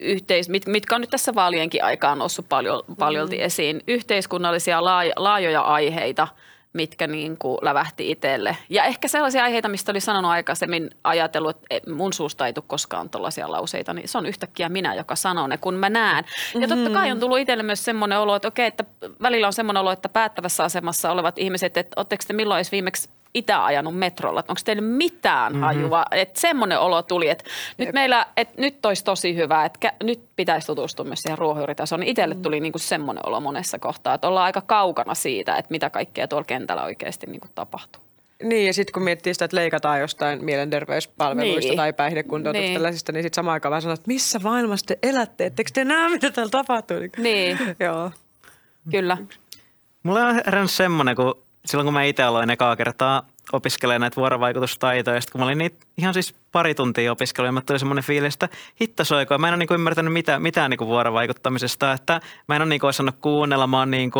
yhteis, mit, mitkä on nyt tässä vaalienkin aikaan noussut paljon, paljolti mm. esiin, yhteiskunnallisia laaja, laajoja aiheita, mitkä niin kuin lävähti itselle. Ja ehkä sellaisia aiheita, mistä oli sanonut aikaisemmin, ajatellut, että mun suusta ei tule koskaan tällaisia lauseita, niin se on yhtäkkiä minä, joka sanoo ne, kun mä näen. Ja totta kai on tullut itselle myös semmoinen olo, että okei, että välillä on semmoinen olo, että päättävässä asemassa olevat ihmiset, että oletteko te milloin edes viimeksi itse ajanut metrolla, onko teillä mitään mm-hmm. hajua. Että semmoinen olo tuli, että nyt meillä, että nyt olisi tosi hyvä, että nyt pitäisi tutustua myös siihen ruohonjuuritasoon. Niin itselle tuli niinku semmoinen olo monessa kohtaa, että ollaan aika kaukana siitä, että mitä kaikkea tuolla kentällä oikeasti niinku tapahtuu. Niin, ja sitten kun miettii sitä, että leikataan jostain mielenterveyspalveluista niin. tai päihdekuntoutuksesta niin. tällaisista, niin sitten samaan aikaan vaan sanoo, että missä maailmassa te elätte, etteikö te näe, mitä täällä tapahtuu? Niin. Joo. Kyllä. Mulla on herännyt semmoinen, kun silloin kun mä itse aloin ekaa kertaa opiskelemaan näitä vuorovaikutustaitoja, kun mä olin niitä ihan siis pari tuntia opiskelua, mä tuli semmoinen fiilis, että hittasoikoa. Mä en ole niin ymmärtänyt mitään, mitään niin vuorovaikuttamisesta, että mä en ole niin osannut kuunnella, mä oon niin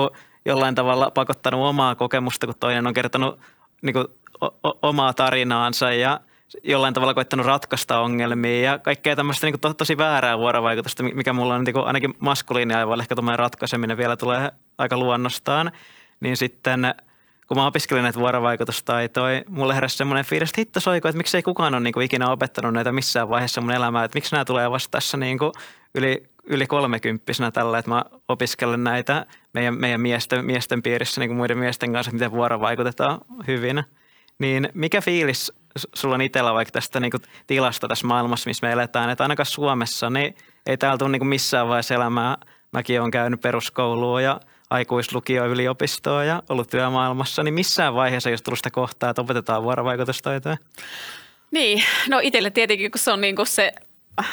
jollain tavalla pakottanut omaa kokemusta, kun toinen on kertonut niin o- o- omaa tarinaansa ja jollain tavalla koittanut ratkaista ongelmia ja kaikkea tämmöistä niin to- tosi väärää vuorovaikutusta, mikä mulla on niin ainakin maskuliiniaivoilla ehkä tuommoinen ratkaiseminen vielä tulee aika luonnostaan, niin sitten – kun mä opiskelin näitä vuorovaikutustaitoja, mulle heräsi semmoinen fiilis, että hitto soiko, että miksei kukaan ole niin kuin ikinä opettanut näitä missään vaiheessa mun elämää, että miksi nämä tulee vasta tässä niin kuin yli, yli kolmekymppisenä tällä, että mä opiskelen näitä meidän, meidän miesten, miesten piirissä niin kuin muiden miesten kanssa, miten vuorovaikutetaan hyvin. Niin mikä fiilis sulla on itsellä vaikka tästä niin kuin tilasta tässä maailmassa, missä me eletään, että ainakaan Suomessa, niin ei täällä tule niin kuin missään vaiheessa elämää. Mäkin olen käynyt peruskoulua ja – aikuislukio, yliopistoa ja ollut työmaailmassa, niin missään vaiheessa jos tullut sitä kohtaa, että opetetaan vuorovaikutustaitoja? Niin, no itselle tietenkin, kun se on niin kuin se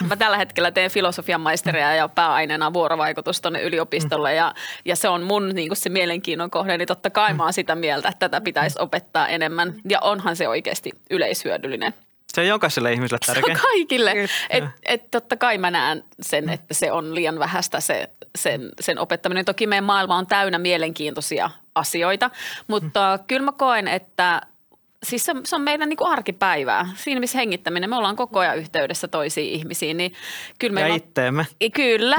Mä tällä hetkellä teen filosofian maisteria ja pääaineena vuorovaikutus tuonne yliopistolle ja, ja se on mun niin se mielenkiinnon kohde, niin totta kai mä oon sitä mieltä, että tätä pitäisi opettaa enemmän ja onhan se oikeasti yleishyödyllinen. Se on jokaiselle ihmiselle tärkeä. Se on kaikille. Et, et totta kai mä näen sen, että se on liian vähäistä se sen, sen opettaminen. Toki meidän maailma on täynnä mielenkiintoisia asioita, mutta mm. kyllä mä koen, että siis se, se on meidän niin kuin arkipäivää. Siinä missä hengittäminen, me ollaan koko ajan yhteydessä toisiin ihmisiin. Niin kyllä ja itteemme. On, kyllä.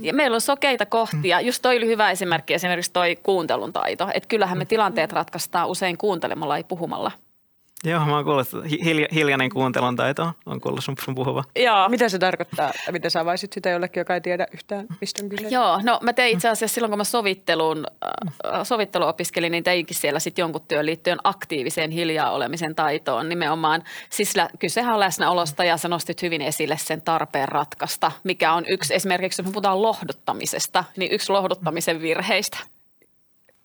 Ja meillä on sokeita kohtia. Just toi oli hyvä esimerkki, esimerkiksi toi kuuntelun taito. Että kyllähän me tilanteet ratkaistaan usein kuuntelemalla, ei puhumalla. Joo, mä oon kuullut, että hilja, hiljainen kuuntelun taito on kuullut sun, sun puhuva. Joo. Mitä se tarkoittaa? Miten sä avaisit sitä jollekin, joka ei tiedä yhtään, mistä on kyse? Joo, no mä tein itse asiassa silloin, kun mä sovittelun, äh, sovittelu opiskelin, niin teinkin siellä sitten jonkun työn liittyen aktiiviseen hiljaa olemisen taitoon. Nimenomaan, siis lä- kysehän on läsnäolosta ja sä nostit hyvin esille sen tarpeen ratkaista, mikä on yksi esimerkiksi, jos me puhutaan lohduttamisesta, niin yksi lohduttamisen virheistä –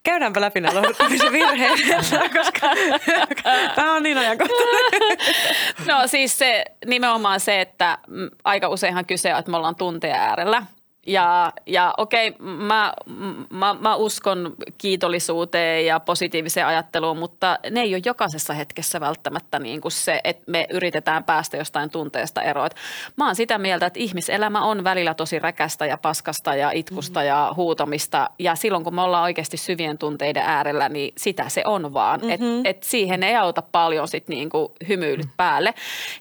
Käydäänpä läpi nämä lohduttamisen virheet, koska tämä on niin ajankohtainen. No siis se, nimenomaan se, että aika useinhan kyse on, että me ollaan tunteja äärellä – ja, ja okei, mä, mä, mä uskon kiitollisuuteen ja positiiviseen ajatteluun, mutta ne ei ole jokaisessa hetkessä välttämättä niin kuin se, että me yritetään päästä jostain tunteesta eroon. Mä oon sitä mieltä, että ihmiselämä on välillä tosi räkästä ja paskasta ja itkusta mm-hmm. ja huutamista. Ja silloin, kun me ollaan oikeasti syvien tunteiden äärellä, niin sitä se on vaan. Mm-hmm. Et, et siihen ei auta paljon sit niin kuin hymyilyt mm-hmm. päälle.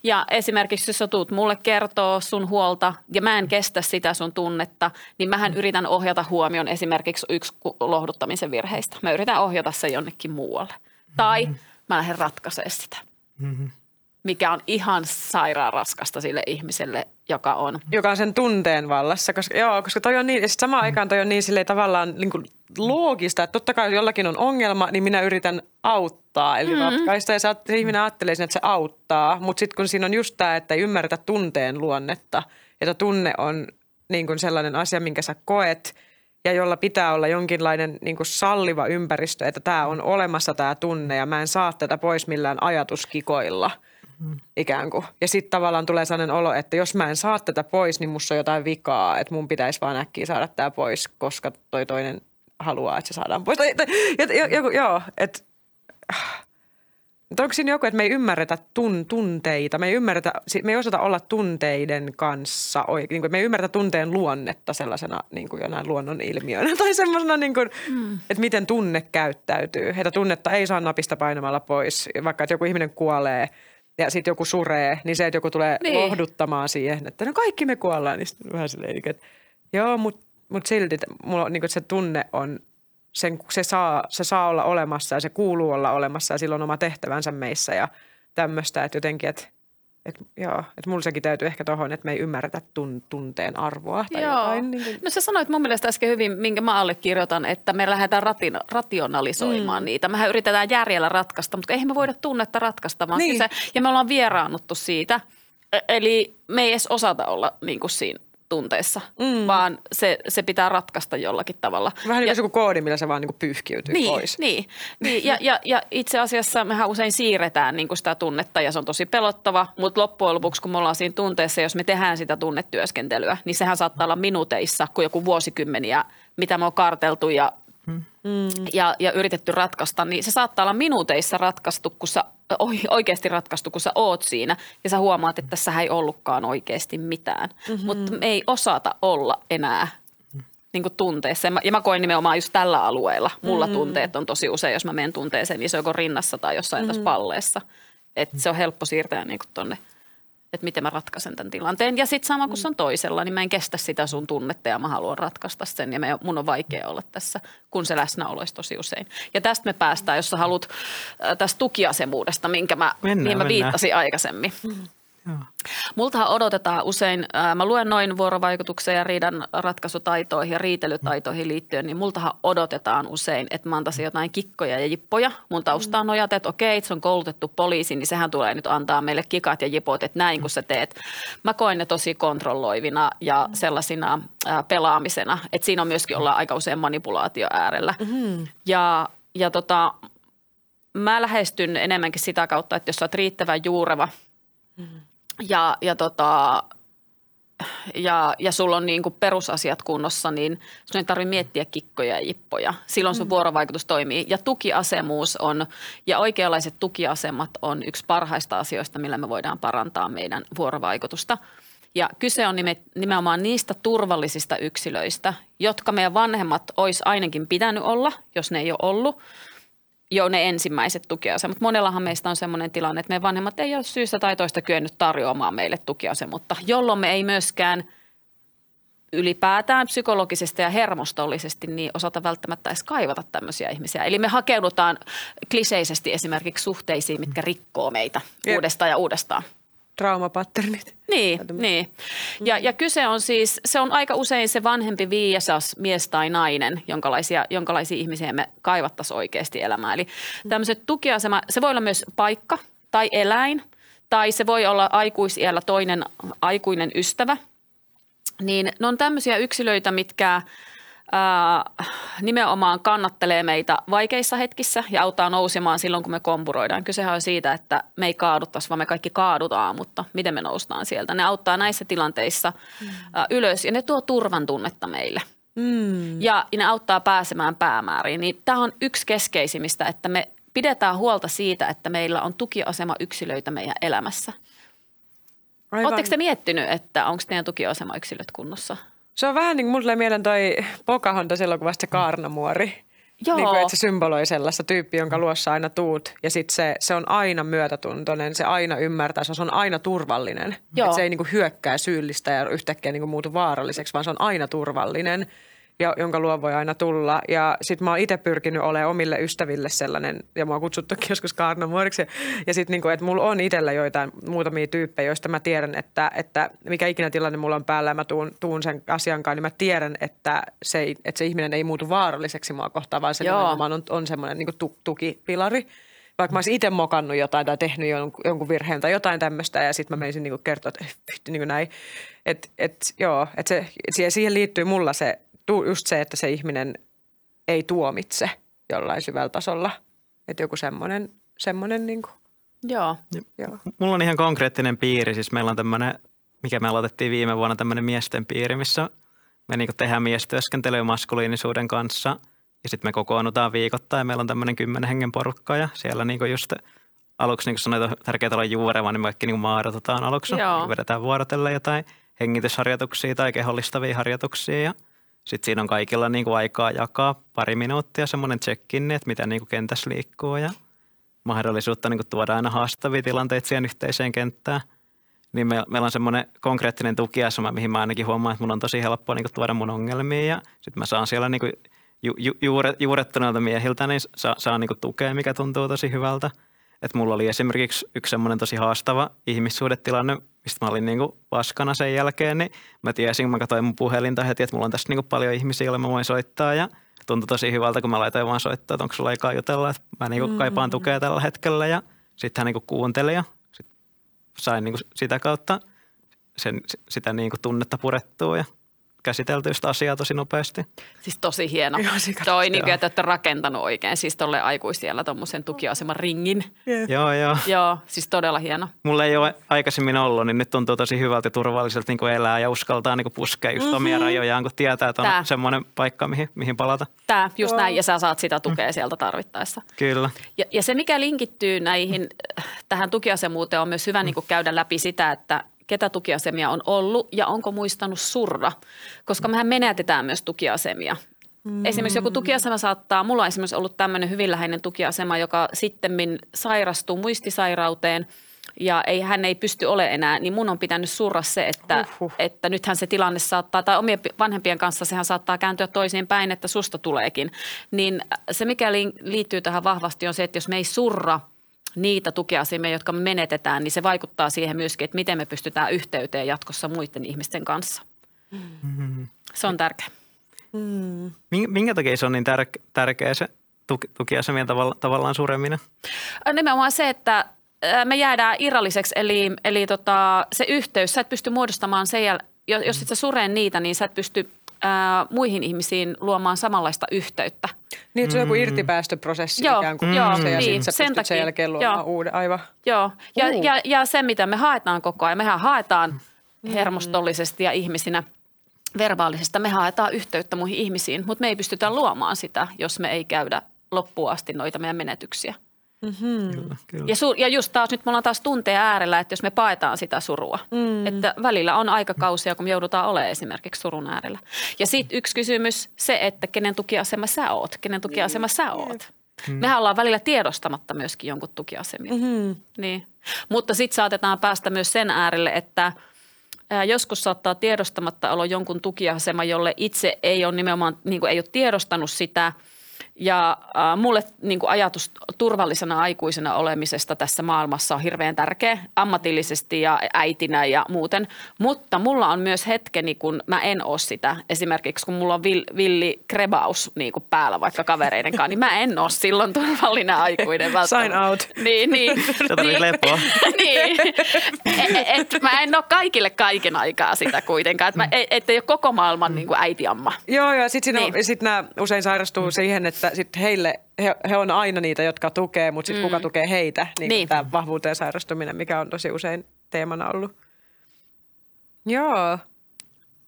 Ja esimerkiksi, jos sä tuut mulle kertoo sun huolta ja mä en kestä sitä sun tunnetta, tunnetta, niin mähän yritän ohjata huomion esimerkiksi yksi lohduttamisen virheistä. Mä yritän ohjata se jonnekin muualle. Tai mä lähden ratkaisemaan sitä. Mikä on ihan sairaan raskasta sille ihmiselle, joka on. Joka on sen tunteen vallassa. Koska, joo, koska toi on niin, ja samaan aikaan toi on niin silleen tavallaan niin kuin loogista, että totta kai jos jollakin on ongelma, niin minä yritän auttaa, eli mm-hmm. ratkaista. Ja se, se ihminen ajattelee että se auttaa, mutta sitten kun siinä on just tämä, että ei ymmärretä tunteen luonnetta, että tunne on niin kuin sellainen asia, minkä sä koet ja jolla pitää olla jonkinlainen niin kuin salliva ympäristö, että tämä on olemassa tämä tunne ja mä en saa tätä pois millään ajatuskikoilla mm. ikään kuin. Ja sitten tavallaan tulee sellainen olo, että jos mä en saa tätä pois, niin musta on jotain vikaa, että mun pitäisi vaan äkkiä saada tämä pois, koska toi toinen haluaa, että se saadaan pois. Tai, tai, joku, joo, että Mutta onko siinä joku, että me ei ymmärretä tun, tunteita, me ei, ymmärretä, me ei osata olla tunteiden kanssa, niin kuin, me ei ymmärretä tunteen luonnetta sellaisena niin kuin jonain luonnon ilmiönä tai semmoisena, niin kuin, mm. että miten tunne käyttäytyy. Että tunnetta ei saa napista painamalla pois, vaikka että joku ihminen kuolee ja sitten joku suree, niin se, että joku tulee niin. lohduttamaan siihen, että no kaikki me kuollaan, niin sitten vähän silleen, että joo, mutta mut silti mulla, niin kuin, se tunne on sen, se, saa, se saa olla olemassa ja se kuuluu olla olemassa ja sillä on oma tehtävänsä meissä ja tämmöistä, että jotenkin, että et, joo, että mulla sekin täytyy ehkä tuohon, että me ei ymmärretä tun, tunteen arvoa tai joo. jotain. Niin kuin. No sä sanoit mun mielestä äsken hyvin, minkä mä allekirjoitan, että me lähdetään ratin, rationalisoimaan mm. niitä. Mehän yritetään järjellä ratkaista, mutta eihän me voida tunnetta ratkaista, vaan niin. se, ja me ollaan vieraannuttu siitä. E, eli me ei edes osata olla niin kuin siinä tunteessa, mm. vaan se, se pitää ratkaista jollakin tavalla. Vähän niin kuin joku koodi, millä se vaan niin pyyhkiytyy niin, pois. Niin, niin. Ja, ja, ja itse asiassa mehän usein siirretään niin kuin sitä tunnetta ja se on tosi pelottava, mutta loppujen lopuksi kun me ollaan siinä tunteessa, jos me tehdään sitä tunnetyöskentelyä, niin sehän saattaa olla minuuteissa kuin joku vuosikymmeniä, mitä me on karteltu ja mm. ja, ja yritetty ratkaista, niin se saattaa olla minuuteissa ratkaistu, kun sä, oikeasti ratkaistu, kun sä oot siinä ja sä huomaat, että tässä ei ollutkaan oikeasti mitään. Mm-hmm. Mutta me ei osata olla enää niin kuin tunteessa. Ja mä koen nimenomaan just tällä alueella. Mulla mm-hmm. tunteet on tosi usein, jos mä menen tunteeseen, niin se on joko rinnassa tai jossain mm-hmm. tässä palleessa. Että se on helppo siirtää niin kuin tonne – että miten mä ratkaisen tämän tilanteen. Ja sitten sama kun se on toisella, niin mä en kestä sitä sun tunnetta ja mä haluan ratkaista sen. Ja me, mun on vaikea olla tässä, kun se läsnäolo olisi tosi usein. Ja tästä me päästään, jos sä haluat äh, tästä tukiasemuudesta, minkä mä, mennään, mihin mä viittasin aikaisemmin. Mm. Multahan odotetaan usein, ää, mä luen noin vuorovaikutukseen ja riidan ratkaisutaitoihin ja riitelytaitoihin liittyen, niin multahan odotetaan usein, että mä antaisin jotain kikkoja ja jippoja. Mun taustaan nojata, että okei, että se on koulutettu poliisi, niin sehän tulee nyt antaa meille kikat ja jipot, että näin kun sä teet. Mä koen ne tosi kontrolloivina ja sellaisina ää, pelaamisena, että siinä on myöskin olla aika usein manipulaatio äärellä. Mm-hmm. Ja, ja tota, mä lähestyn enemmänkin sitä kautta, että jos sä oot riittävän juureva mm-hmm ja, ja, tota, ja, ja sulla on niin kuin perusasiat kunnossa, niin sun ei tarvitse miettiä kikkoja ja jippoja. Silloin sun mm. vuorovaikutus toimii. Ja tukiasemuus on, ja oikeanlaiset tukiasemat on yksi parhaista asioista, millä me voidaan parantaa meidän vuorovaikutusta. Ja kyse on nimenomaan niistä turvallisista yksilöistä, jotka meidän vanhemmat olisi ainakin pitänyt olla, jos ne ei ole ollut – jo ne ensimmäiset tukiasemat. Monellahan meistä on sellainen tilanne, että meidän vanhemmat ei ole syystä tai toista kyennyt tarjoamaan meille tukiasemutta, jolloin me ei myöskään ylipäätään psykologisesti ja hermostollisesti niin osata välttämättä edes kaivata tämmöisiä ihmisiä. Eli me hakeudutaan kliseisesti esimerkiksi suhteisiin, mitkä rikkoo meitä Jep. uudestaan ja uudestaan traumapatternit. Niin, niin. Ja, ja kyse on siis, se on aika usein se vanhempi viisas mies tai nainen, jonkalaisia, jonkalaisia ihmisiä me kaivattaisiin oikeasti elämään. Eli tämmöiset tukiasema, se voi olla myös paikka tai eläin, tai se voi olla aikuisiellä toinen aikuinen ystävä. Niin ne on tämmöisiä yksilöitä, mitkä – ää, nimenomaan kannattelee meitä vaikeissa hetkissä ja auttaa nousemaan silloin, kun me kompuroidaan. Kysehän on siitä, että me ei kaaduttaisi, vaan me kaikki kaadutaan, mutta miten me noustaan sieltä. Ne auttaa näissä tilanteissa mm. ää, ylös ja ne tuo turvan tunnetta meille. Mm. Ja ne auttaa pääsemään päämääriin. Niin tämä on yksi keskeisimmistä, että me pidetään huolta siitä, että meillä on tukiasema yksilöitä meidän elämässä. Oletteko te miettinyt, että onko teidän tukiasema yksilöt kunnossa? Se on vähän niin kuin mulle mieleen toi Pocahontas elokuvasta se Kaarnamuori. Joo. Niin kuin, että se symboloi sellaista tyyppiä, jonka luossa aina tuut. Ja sitten se, se on aina myötätuntoinen, se aina ymmärtää, se on aina turvallinen. Joo. Että se ei niin kuin hyökkää syyllistä ja yhtäkkiä niin kuin muutu vaaralliseksi, vaan se on aina turvallinen ja, jonka luo voi aina tulla. Ja sitten mä oon itse pyrkinyt olemaan omille ystäville sellainen, ja mä oon kutsuttukin joskus kaarnamuoriksi. Ja sitten niinku, että mulla on itsellä joitain muutamia tyyppejä, joista mä tiedän, että, että mikä ikinä tilanne mulla on päällä ja mä tuun, tuun sen asiankaan, niin mä tiedän, että se, ei, että se ihminen ei muutu vaaralliseksi mua kohtaan, vaan se on, on semmoinen niinku tu, tukipilari vaikka mä olisin itse mokannut jotain tai tehnyt jonkun virheen tai jotain tämmöistä ja sitten mä menisin niinku kertoa, että niin näin. Et, et, joo, et se, siihen liittyy mulla se just se, että se ihminen ei tuomitse jollain syvällä tasolla. Että joku semmoinen, semmoinen niin kuin. Joo. Joo. Mulla on ihan konkreettinen piiri. Siis meillä on tämmöinen, mikä me aloitettiin viime vuonna, tämmöinen miesten piiri, missä me niin tehdään miestyöskentelyä maskuliinisuuden kanssa. Ja sitten me kokoonnutaan viikoittain. Meillä on tämmöinen kymmenen hengen porukka ja siellä niin just aluksi niin sanoit, että on tärkeää olla juureva, niin me kaikki niin maadotetaan aluksi. Joo. Niin vedetään vuorotelle jotain hengitysharjoituksia tai kehollistavia harjoituksia ja sitten siinä on kaikilla niin kuin aikaa jakaa pari minuuttia semmoinen check että mitä niin kuin kentässä liikkuu ja mahdollisuutta niin kuin tuoda aina haastavia tilanteita siihen yhteiseen kenttään. Niin me, meillä on semmoinen konkreettinen tukiasema, mihin mä ainakin huomaan, että mun on tosi helppo niin kuin tuoda mun ongelmia ja sitten mä saan siellä niin kuin ju, ju, juure, juurettuneilta miehiltä niin saa, saa niin kuin tukea, mikä tuntuu tosi hyvältä. Et mulla oli esimerkiksi yksi semmoinen tosi haastava ihmissuhdetilanne, mistä mä olin niinku paskana sen jälkeen, niin mä tiesin, kun mä katsoin mun puhelinta heti, että mulla on tässä niinku paljon ihmisiä, joille mä voin soittaa ja tuntui tosi hyvältä, kun mä laitoin vaan soittaa, että onko sulla aikaa jutella, että mä niinku mm. kaipaan tukea tällä hetkellä ja sitten hän niinku kuunteli ja sit sain niinku sitä kautta sen, sitä niinku tunnetta purettua ja käsitelty sitä asiaa tosi nopeasti. Siis tosi hieno. Joo, Toi, niin kuin, että olette rakentanut oikein siis tolle aikuisiellä tuommoisen tukiaseman ringin. Jep. Joo, joo. Joo, siis todella hieno. Mulla ei ole aikaisemmin ollut, niin nyt tuntuu tosi hyvältä ja turvalliselta niin kuin elää ja uskaltaa niin kuin puskea just mm-hmm. omia rajojaan, kun tietää, että on Tää. semmoinen paikka, mihin, mihin palata. Tämä just näin, ja sä saat sitä tukea sieltä tarvittaessa. Kyllä. Ja, ja se, mikä linkittyy näihin, äh, tähän tukiasemuuteen, on myös hyvä niin kuin käydä läpi sitä, että ketä tukiasemia on ollut ja onko muistanut surra, koska mehän menetetään myös tukiasemia. Mm. Esimerkiksi joku tukiasema saattaa, mulla on esimerkiksi ollut tämmöinen hyvin läheinen tukiasema, joka sitten sairastuu muistisairauteen ja ei, hän ei pysty ole enää, niin mun on pitänyt surra se, että, Uhuh. että nythän se tilanne saattaa, tai omien vanhempien kanssa sehän saattaa kääntyä toisiin päin, että susta tuleekin. Niin se, mikä li- liittyy tähän vahvasti on se, että jos me ei surra niitä tukiasemia, jotka me menetetään, niin se vaikuttaa siihen myöskin, että miten me pystytään yhteyteen jatkossa muiden ihmisten kanssa. Se on tärkeä. Minkä, minkä takia se on niin tär, tärkeä se tuki, tukiasemien tavalla, tavallaan sureminen? Nimenomaan se, että ää, me jäädään irralliseksi, eli, eli tota, se yhteys, sä et pysty muodostamaan sen jäl- jos, jos et sä suree niitä, niin sä et pysty ää, muihin ihmisiin luomaan samanlaista yhteyttä. Niin, että se on joku irtipäästöprosessi Joo, ikään kuin. joo, se, ja niin, sen pystyt sen takia, jälkeen luomaan joo. uuden. Aivan. Joo, ja, Uh. ja, ja se mitä me haetaan koko ajan, mehän haetaan hermostollisesti ja ihmisinä verbaalisesti, me haetaan yhteyttä muihin ihmisiin, mutta me ei pystytä luomaan sitä, jos me ei käydä loppuun asti noita meidän menetyksiä. Kyllä, kyllä. Ja, su- ja just taas nyt me ollaan taas tunteen äärellä, että jos me paetaan sitä surua, mm. että välillä on aikakausia, kun me joudutaan olemaan esimerkiksi surun äärellä. Ja sitten yksi kysymys, se, että kenen tukiasema sä oot, kenen tukiasema sä oot. Mehän ollaan välillä tiedostamatta myöskin jonkun tukiasemia. Mm-hmm. Niin. Mutta sitten saatetaan päästä myös sen äärelle, että joskus saattaa tiedostamatta olla jonkun tukiasema, jolle itse ei ole nimenomaan, niin kuin ei ole tiedostanut sitä. Ja äh, mulle niin kuin ajatus turvallisena aikuisena olemisesta tässä maailmassa on hirveän tärkeä ammatillisesti ja äitinä ja muuten. Mutta mulla on myös hetkeni, kun mä en ole sitä. Esimerkiksi kun mulla on vill, villi krebaus niin kuin päällä vaikka kavereiden kanssa, niin mä en ole silloin turvallinen aikuinen välttämättä. Sign out. Niin, niin. Sä tarvitset lepoa. niin. Et, et, mä en ole kaikille kaiken aikaa sitä kuitenkaan. Et mä, et, et ei ole koko maailman niin kuin äitiamma. Joo, joo. Sitten Niin. niin. sit nämä usein sairastuu mm. siihen, että sit heille, he, he on aina niitä, jotka tukee, mutta sitten mm. kuka tukee heitä. Niin, Niin. niin. tämä vahvuuteen sairastuminen, mikä on tosi usein teemana ollut. Joo.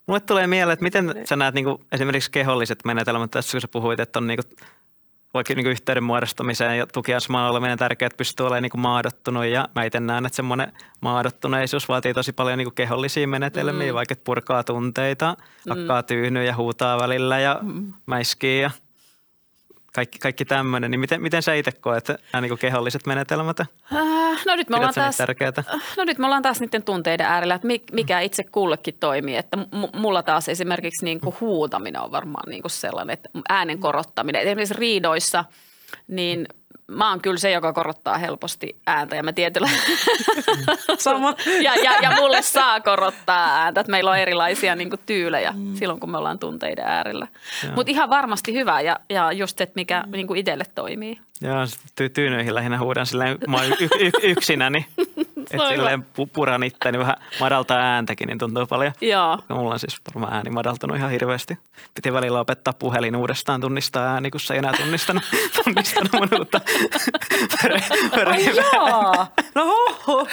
Mulle tulee mieleen, että miten sä näet niin kuin esimerkiksi keholliset menetelmät tässä, kun sä puhuit, että on niin kuin, vaikka niin kuin yhteyden muodostamiseen ja tukiasemaan oleminen tärkeää, että pystyy olemaan niin kuin maadottunut. Ja mä itse näen, että semmoinen maadottuneisuus vaatii tosi paljon niin kuin kehollisia menetelmiä, mm. vaikka että purkaa tunteita, hakkaa tyynyä ja huutaa välillä ja mm. mäiskii ja kaikki, kaikki tämmöinen. Niin miten, miten sä itse koet nämä niin keholliset menetelmät? Äh, No nyt me ollaan taas, tärkeätä? no nyt me ollaan taas niiden tunteiden äärellä, että mi- mikä itse kullekin toimii. Että mulla taas esimerkiksi niin kuin huutaminen on varmaan niin kuin sellainen, että äänen korottaminen. Esimerkiksi riidoissa, niin mä oon kyllä se, joka korottaa helposti ääntä ja mä tietyllä Sama. ja, ja, ja mulle saa korottaa ääntä, että meillä on erilaisia niin kuin, tyylejä mm. silloin, kun me ollaan tunteiden äärellä. Mutta ihan varmasti hyvä ja, ja just, että mikä mm. niin kuin itselle toimii. Joo, ty- tyynyihin lähinnä huudan silleen, mä oon y- y- yksinäni. Että silleen pu- puran itteeni vähän madaltaa ääntäkin, niin tuntuu paljon. Joo. Ja mulla on siis varmaan ääni madaltunut ihan hirveästi. Piti välillä opettaa puhelin uudestaan tunnistaa ääni, kun se ei enää tunnistanut, tunnistanut mun uutta Jaa. No hoho.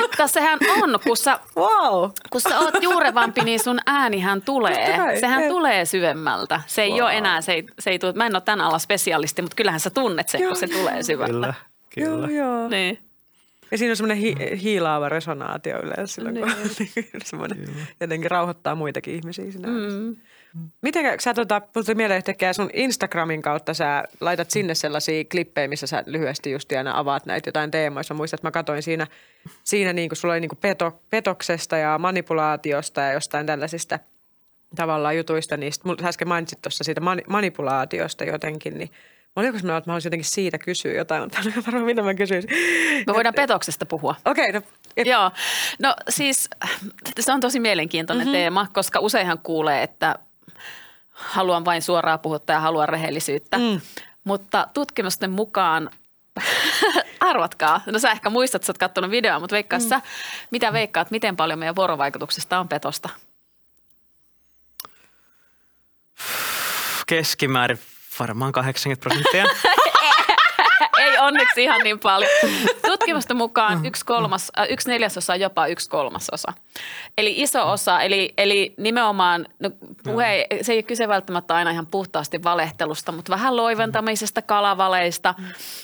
Mutta sehän on, kun sä, Wow. kun sä oot juurevampi, niin sun äänihän tulee. Kai, Sehän jep. tulee syvemmältä. Se ei Wow. ole enää, se ei, se ei tule, mä en ole tämän ala spesialisti, mutta kyllähän sä tunnet sen, kun se tulee syvältä. Kyllä, kyllä. Joo, joo. Niin. Ja siinä on semmoinen hi- hiilaava resonaatio yleensä silloin, kun semmoinen jotenkin rauhoittaa muitakin ihmisiä siinä. Mm. Miten sä tota, tuli mieleen yhtäkkiä sun Instagramin kautta sä laitat sinne sellaisia klippejä, missä sä lyhyesti just aina avaat näitä jotain teemoissa. Mä muistan, että mä katsoin siinä, siinä niin kuin sulla oli niin kuin peto, petoksesta ja manipulaatiosta ja jostain tällaisista tavallaan jutuista. Niin sit, äsken mainitsit tuossa siitä mani, manipulaatiosta jotenkin, niin Oliko se että mä haluaisin jotenkin siitä kysyä jotain, mutta en varmaan mitä mä kysyisin. Me voidaan petoksesta puhua. Okei, okay, no et... Joo, no siis se on tosi mielenkiintoinen mm-hmm. teema, koska useinhan kuulee, että haluan vain suoraa puhuttaa ja haluan rehellisyyttä. Mm. Mutta tutkimusten mukaan, arvatkaa, no sä ehkä muistat, että sä oot katsonut videoa, mutta veikkaa mm. sä, mitä veikkaat, miten paljon meidän vuorovaikutuksesta on petosta? Keskimäärin varmaan 80 prosenttia. Onneksi ihan niin paljon. Tutkimusten mukaan yksi, kolmas, äh, yksi neljäsosa, jopa yksi kolmasosa. Eli iso osa, eli, eli nimenomaan, no puhe, se ei ole kyse välttämättä aina ihan puhtaasti valehtelusta, mutta vähän loiventamisesta, kalavaleista.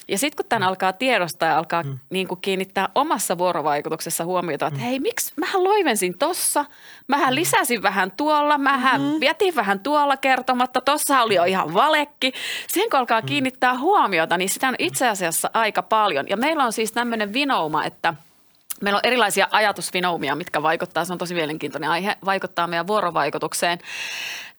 Ja sitten kun tämän alkaa tiedostaa ja alkaa mm. niin kuin kiinnittää omassa vuorovaikutuksessa huomiota, että hei, miksi mähän loivensin tossa, mähän lisäsin vähän tuolla, mähän mm-hmm. vietin vähän tuolla kertomatta, tossa oli jo ihan valekki. Siihen kun alkaa kiinnittää huomiota, niin sitä on itse asiassa aika paljon. Ja meillä on siis tämmöinen vinouma, että – Meillä on erilaisia ajatusvinoumia, mitkä vaikuttaa, se on tosi mielenkiintoinen aihe, vaikuttaa meidän vuorovaikutukseen.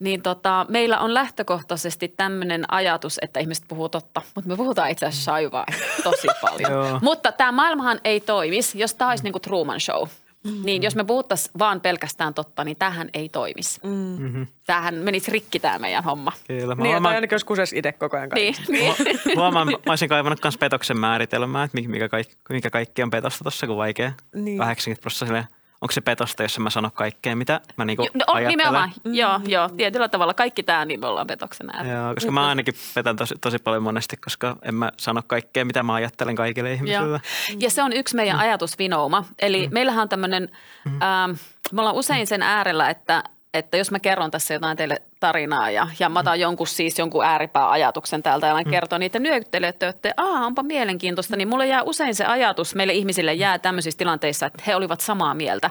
Niin tota, meillä on lähtökohtaisesti tämmöinen ajatus, että ihmiset puhuu totta, mutta me puhutaan itse asiassa saivaa tosi paljon. mutta tämä maailmahan ei toimisi, jos tämä olisi niin kuin Truman Show – Mm-hmm. Niin jos me puhuttaisiin vaan pelkästään totta, niin tähän ei toimisi. Mm-hmm. Tähän menisi rikki tämä meidän homma. Kyllä. Mä niin, huomaan, ainakin jos kuses itse koko ajan Niin, niin. Huomaan, mä olisin kaivannut myös petoksen määritelmää, että mikä kaikki, mikä kaikki on petosta tuossa, kun vaikea. Niin. 80 prosenttia onko se petosta, jos mä sano kaikkea, mitä mä niinku no, ajattelen? Nimenomaan, mm. joo, joo, tietyllä tavalla. Kaikki tämä, niin me ollaan petoksen äärellä. Joo, koska mä ainakin petän tosi, tosi paljon monesti, koska en mä sano kaikkea, mitä mä ajattelen kaikille ihmisille. Joo. Ja se on yksi meidän mm. ajatusvinouma. Eli mm. meillähän on tämmöinen, mm. ähm, me ollaan usein sen äärellä, että – että jos mä kerron tässä jotain teille tarinaa ja, ja mä otan jonkun siis jonkun ääripää ajatuksen täältä ja mm. kertoo niitä nyökyttelijöitä, että aa, onpa mielenkiintoista, niin mulle jää usein se ajatus, meille ihmisille jää tämmöisissä tilanteissa, että he olivat samaa mieltä.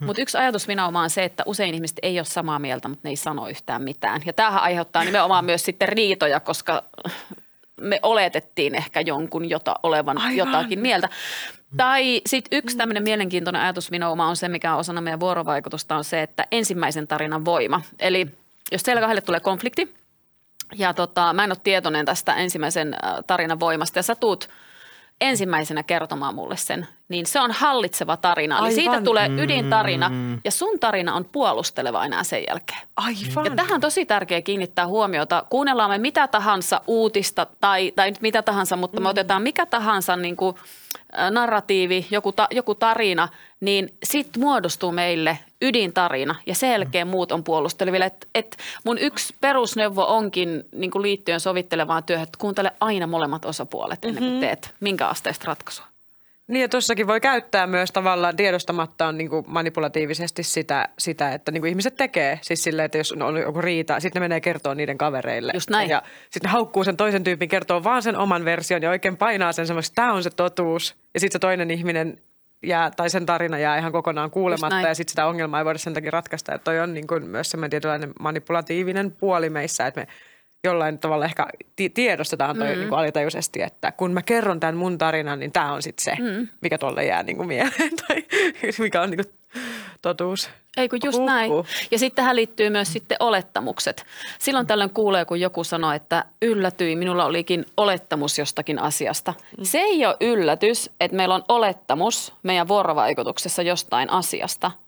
Mm. Mutta yksi ajatus minä on se, että usein ihmiset ei ole samaa mieltä, mutta ne ei sano yhtään mitään. Ja tämähän aiheuttaa nimenomaan myös sitten riitoja, koska me oletettiin ehkä jonkun jota olevan Aivan. jotakin mieltä. Tai sitten yksi tämmöinen mielenkiintoinen ajatusvinouma on se, mikä on osana meidän vuorovaikutusta, on se, että ensimmäisen tarinan voima. Eli jos teillä kahdelle tulee konflikti, ja tota, mä en ole tietoinen tästä ensimmäisen äh, tarinan voimasta, ja sä tuut – ensimmäisenä kertomaan mulle sen, niin se on hallitseva tarina. Aivan. Eli siitä tulee ydintarina mm. ja sun tarina on puolusteleva enää sen jälkeen. Aivan. Ja tähän on tosi tärkeää kiinnittää huomiota. Kuunnellaan me mitä tahansa uutista tai, tai nyt mitä tahansa, mutta mm. me otetaan mikä tahansa niin kuin, narratiivi, joku, ta, joku tarina, niin sitten muodostuu meille ydintarina ja sen jälkeen muut on puolusteleville. Et, et mun yksi perusneuvo onkin niin kuin liittyen sovittelevaan työhön, että kuuntele aina molemmat osapuolet ennen kuin mm-hmm. teet minkä asteista ratkaisua. Niin ja tuossakin voi käyttää myös tavallaan tiedostamattaan niin kuin manipulatiivisesti sitä, sitä että niin kuin ihmiset tekee. Siis silleen, että jos on joku riita, sitten ne menee kertoa niiden kavereille. Just näin. Ja sitten ne haukkuu sen toisen tyypin, kertoo vaan sen oman version ja oikein painaa sen semmoista, että tämä on se totuus. Ja sitten se toinen ihminen jää, tai sen tarina jää ihan kokonaan kuulematta ja sitten sitä ongelmaa ei voida sen takia ratkaista. Että toi on niin kuin myös semmoinen tietynlainen manipulatiivinen puoli meissä, että me jollain tavalla ehkä tiedostetaan toi mm. niin kuin alitajuisesti, että kun mä kerron tämän mun tarinan, niin tämä on sitten se, mm. mikä tuolle jää niin kuin mieleen tai mikä on niin kuin totuus. Ei kun just näin. Ja sitten tähän liittyy myös sitten olettamukset. Silloin tällöin kuulee, kun joku sanoo, että yllätyin, minulla olikin olettamus jostakin asiasta. Mm. Se ei ole yllätys, että meillä on olettamus meidän vuorovaikutuksessa jostain asiasta –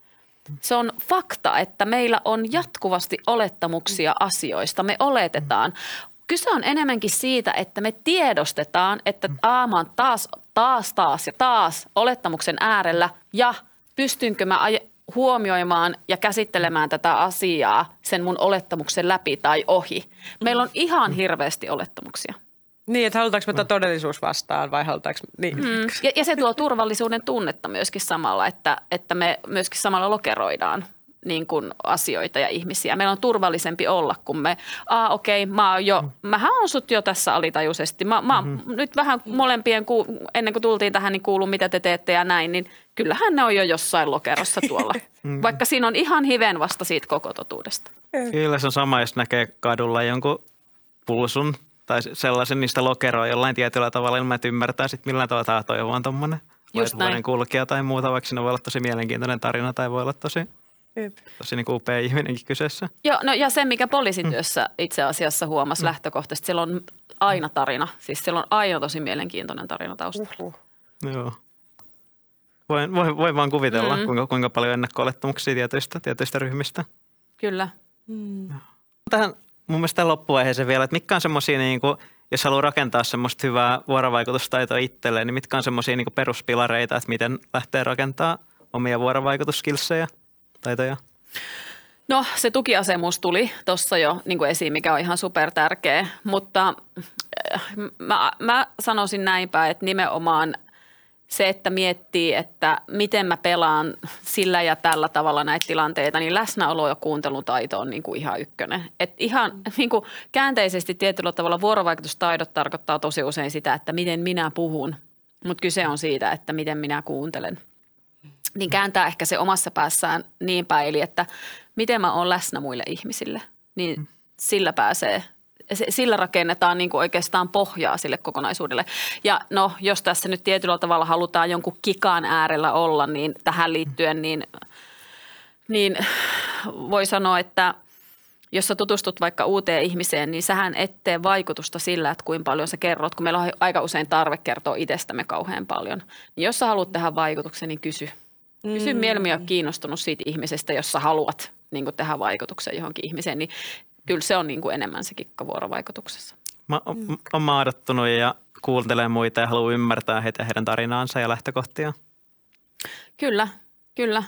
se on fakta, että meillä on jatkuvasti olettamuksia asioista. Me oletetaan. Kyse on enemmänkin siitä, että me tiedostetaan, että aama on taas, taas, taas ja taas olettamuksen äärellä ja pystynkö mä huomioimaan ja käsittelemään tätä asiaa sen mun olettamuksen läpi tai ohi. Meillä on ihan hirveästi olettamuksia. Niin, että halutaanko me todellisuus vastaan vai halutaanko... Niin. Mm. Ja, ja se tuo turvallisuuden tunnetta myöskin samalla, että, että me myöskin samalla lokeroidaan niin kuin asioita ja ihmisiä. Meillä on turvallisempi olla, kun me, aa okei, okay, mä oon jo, mähän on sut jo tässä alitajuisesti. Mä, mä mm-hmm. nyt vähän molempien, ku, ennen kuin tultiin tähän, niin kuulun mitä te teette ja näin, niin kyllähän ne on jo jossain lokerossa tuolla. Mm-hmm. Vaikka siinä on ihan hiven vasta siitä koko totuudesta. Kyllä se on sama, jos näkee kadulla jonkun pulsun tai sellaisen niistä lokeroa jollain tietyllä tavalla ilman, että ymmärtää sitten millä tavalla tämä toi on vaan tuommoinen kulkija tai muuta, vaikka siinä voi olla tosi mielenkiintoinen tarina tai voi olla tosi Tosi niin kuin upea ihminenkin kyseessä. Joo, no ja se, mikä poliisityössä itse asiassa huomasi mm. lähtökohtaisesti, siellä on aina tarina. Siis siellä on aina tosi mielenkiintoinen tarina taustalla. Uh-huh. Joo. Voin, voin, voin vaan kuvitella, mm. kuinka, kuinka paljon ennakko-olettamuksia tietyistä, tietyistä ryhmistä. Kyllä. Mm. Tähän mun mielestä loppuvaiheeseen vielä, että mitkä on semmoisia, niin kuin, jos haluaa rakentaa semmoista hyvää vuorovaikutustaitoa itselleen, niin mitkä on semmoisia niin peruspilareita, että miten lähtee rakentaa omia vuorovaikutuskilsejä? Taitoja? No se tukiasemus tuli tuossa jo niin kuin esiin, mikä on ihan super tärkeä, mutta äh, mä, mä sanoisin näinpä, että nimenomaan se, että miettii, että miten mä pelaan sillä ja tällä tavalla näitä tilanteita, niin läsnäolo ja kuuntelutaito on niin kuin ihan ykkönen. Et ihan niin kuin käänteisesti tietyllä tavalla vuorovaikutustaidot tarkoittaa tosi usein sitä, että miten minä puhun, mutta kyse on siitä, että miten minä kuuntelen niin kääntää ehkä se omassa päässään niin päin, eli että miten mä oon läsnä muille ihmisille, niin mm. sillä pääsee sillä rakennetaan niin kuin oikeastaan pohjaa sille kokonaisuudelle. Ja no, jos tässä nyt tietyllä tavalla halutaan jonkun kikan äärellä olla, niin tähän liittyen, niin, niin voi sanoa, että jos sä tutustut vaikka uuteen ihmiseen, niin sähän ettee vaikutusta sillä, että kuinka paljon sä kerrot, kun meillä on aika usein tarve kertoa itsestämme kauhean paljon. Niin jos sä haluat tehdä vaikutuksen, niin kysy – Kysy mm. mieluummin ole kiinnostunut siitä ihmisestä, jos sä haluat niin kuin tehdä vaikutuksen johonkin ihmiseen, niin kyllä se on niin kuin enemmän se kikka vuorovaikutuksessa. Mä oon mm. maadattunut ja kuuntelen muita ja haluan ymmärtää heitä, heidän tarinaansa ja lähtökohtia. Kyllä, kyllä.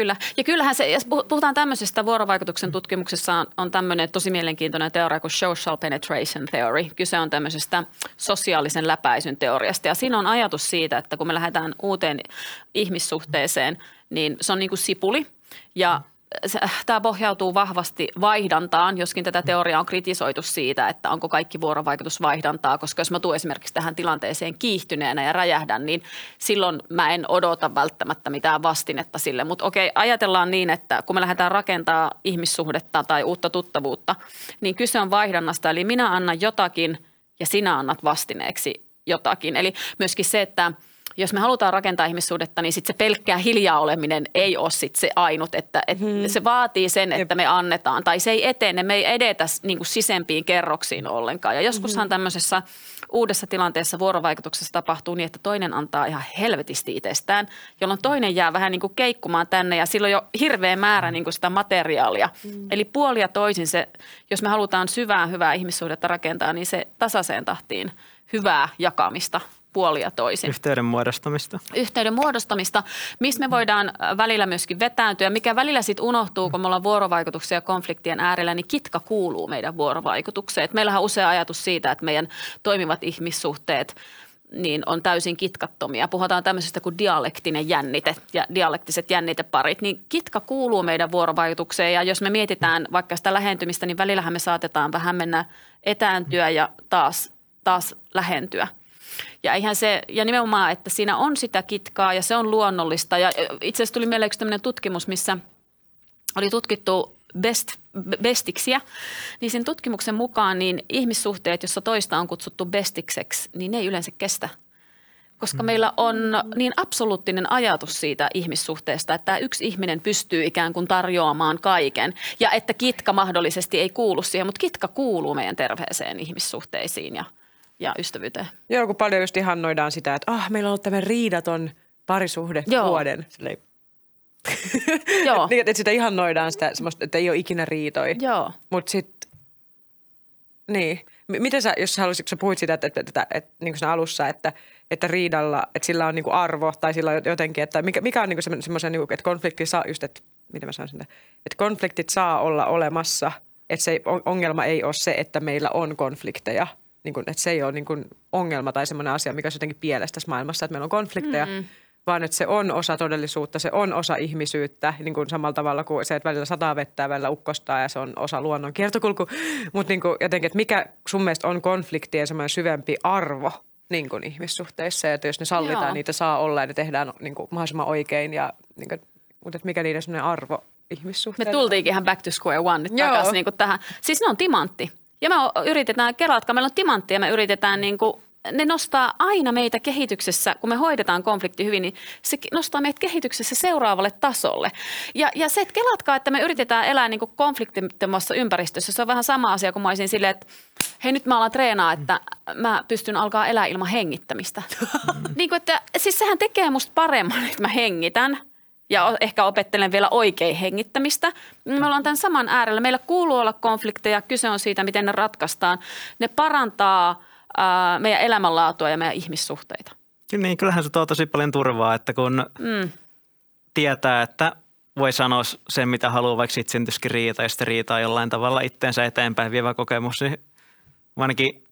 Kyllä. Ja kyllähän se, jos puhutaan tämmöisestä vuorovaikutuksen tutkimuksessa on, on tämmöinen tosi mielenkiintoinen teoria kuin social penetration theory. Kyse on tämmöisestä sosiaalisen läpäisyn teoriasta. Ja siinä on ajatus siitä, että kun me lähdetään uuteen ihmissuhteeseen, niin se on niin kuin sipuli. Ja tämä pohjautuu vahvasti vaihdantaan, joskin tätä teoriaa on kritisoitu siitä, että onko kaikki vuorovaikutus vaihdantaa, koska jos mä tuun esimerkiksi tähän tilanteeseen kiihtyneenä ja räjähdän, niin silloin mä en odota välttämättä mitään vastinetta sille. Mutta okei, ajatellaan niin, että kun me lähdetään rakentaa ihmissuhdetta tai uutta tuttavuutta, niin kyse on vaihdannasta, eli minä annan jotakin ja sinä annat vastineeksi jotakin. Eli myöskin se, että – jos me halutaan rakentaa ihmissuhdetta, niin sit se pelkkää hiljaa oleminen ei ole sit se ainut, että, että hmm. se vaatii sen, että me annetaan. Tai se ei etene, me ei edetä niin kuin sisempiin kerroksiin ollenkaan. Ja joskushan hmm. tämmöisessä uudessa tilanteessa vuorovaikutuksessa tapahtuu niin, että toinen antaa ihan helvetisti itsestään, jolloin toinen jää vähän niin kuin keikkumaan tänne ja silloin jo hirveä määrä niin kuin sitä materiaalia. Hmm. Eli puolia toisin se, jos me halutaan syvää hyvää ihmissuhdetta rakentaa, niin se tasaiseen tahtiin hyvää jakamista – puolia toisin. Yhteyden muodostamista. Yhteyden muodostamista, missä me voidaan äh, välillä myöskin vetääntyä. Mikä välillä sitten unohtuu, kun me ollaan vuorovaikutuksia ja konfliktien äärellä, niin kitka kuuluu meidän vuorovaikutukseen. Et meillähän on usea ajatus siitä, että meidän toimivat ihmissuhteet niin on täysin kitkattomia. Puhutaan tämmöisestä kuin dialektinen jännite ja dialektiset jänniteparit, niin kitka kuuluu meidän vuorovaikutukseen ja jos me mietitään vaikka sitä lähentymistä, niin välillähän me saatetaan vähän mennä etääntyä ja taas, taas lähentyä – ja, ihan se, ja nimenomaan, että siinä on sitä kitkaa ja se on luonnollista. Ja itse asiassa tuli mieleen yksi tämmöinen tutkimus, missä oli tutkittu best, bestiksiä, niin sen tutkimuksen mukaan niin ihmissuhteet, jossa toista on kutsuttu bestikseksi, niin ne ei yleensä kestä. Koska meillä on niin absoluuttinen ajatus siitä ihmissuhteesta, että yksi ihminen pystyy ikään kuin tarjoamaan kaiken ja että kitka mahdollisesti ei kuulu siihen, mutta kitka kuuluu meidän terveeseen ihmissuhteisiin ja – ja ystävyyteen. Joo, kun paljon just ihannoidaan sitä, että ah, meillä on ollut tämmöinen riidaton parisuhde Joo. vuoden. Silleen. Joo. niin, että sitä ihannoidaan sitä semmoista, että ei ole ikinä riitoi. Joo. Mutta sitten, niin. Miten sä, jos sä haluaisit, kun sä puhuit sitä, että, että, että, että, että niin kuin alussa, että, että riidalla, että sillä on niin kuin arvo tai sillä on jotenkin, että mikä, mikä on niin kuin semmoisen, niin kuin, että konflikti saa just, että miten mä sanon sitä, että konfliktit saa olla olemassa, että se ongelma ei ole se, että meillä on konflikteja – niin kuin, että se ei ole niin kuin ongelma tai semmoinen asia, mikä on jotenkin pielessä tässä maailmassa, että meillä on konflikteja, mm-hmm. vaan että se on osa todellisuutta, se on osa ihmisyyttä, niin kuin samalla tavalla kuin se, että välillä sataa vettä ja välillä ukkostaa ja se on osa luonnon kiertokulku. Mutta niin jotenkin, että mikä sun mielestä on konfliktien semmoinen syvempi arvo niin kuin ihmissuhteissa ja että jos ne sallitaan, Joo. niitä saa olla ja ne tehdään niin kuin mahdollisimman oikein ja niin kuin, mutta että mikä niiden semmoinen arvo. Me tultiinkin ihan back to square one nyt takaisin niin tähän. Siis ne on timantti. Ja me yritetään, kelatkaa, meillä on timantti ja me yritetään niin kuin ne nostaa aina meitä kehityksessä, kun me hoidetaan konflikti hyvin, niin se nostaa meitä kehityksessä seuraavalle tasolle. Ja, ja se, että kelatkaa, että me yritetään elää niin kuin konfliktittomassa ympäristössä, se on vähän sama asia kuin mä olisin silleen, että hei nyt mä alan treenaa, että mä pystyn alkaa elää ilman hengittämistä. Mm. niin kuin, että, siis sehän tekee musta paremman, että mä hengitän ja ehkä opettelen vielä oikein hengittämistä. Me ollaan tämän saman äärellä. Meillä kuuluu olla konflikteja, kyse on siitä, miten ne ratkaistaan. Ne parantaa ää, meidän elämänlaatua ja meidän ihmissuhteita. Niin, kyllähän se tuo tosi paljon turvaa, että kun mm. tietää, että voi sanoa sen, mitä haluaa, vaikka sitten syntyisikin riita ja sitten riitaa jollain tavalla itteensä eteenpäin vievä kokemus, niin ainakin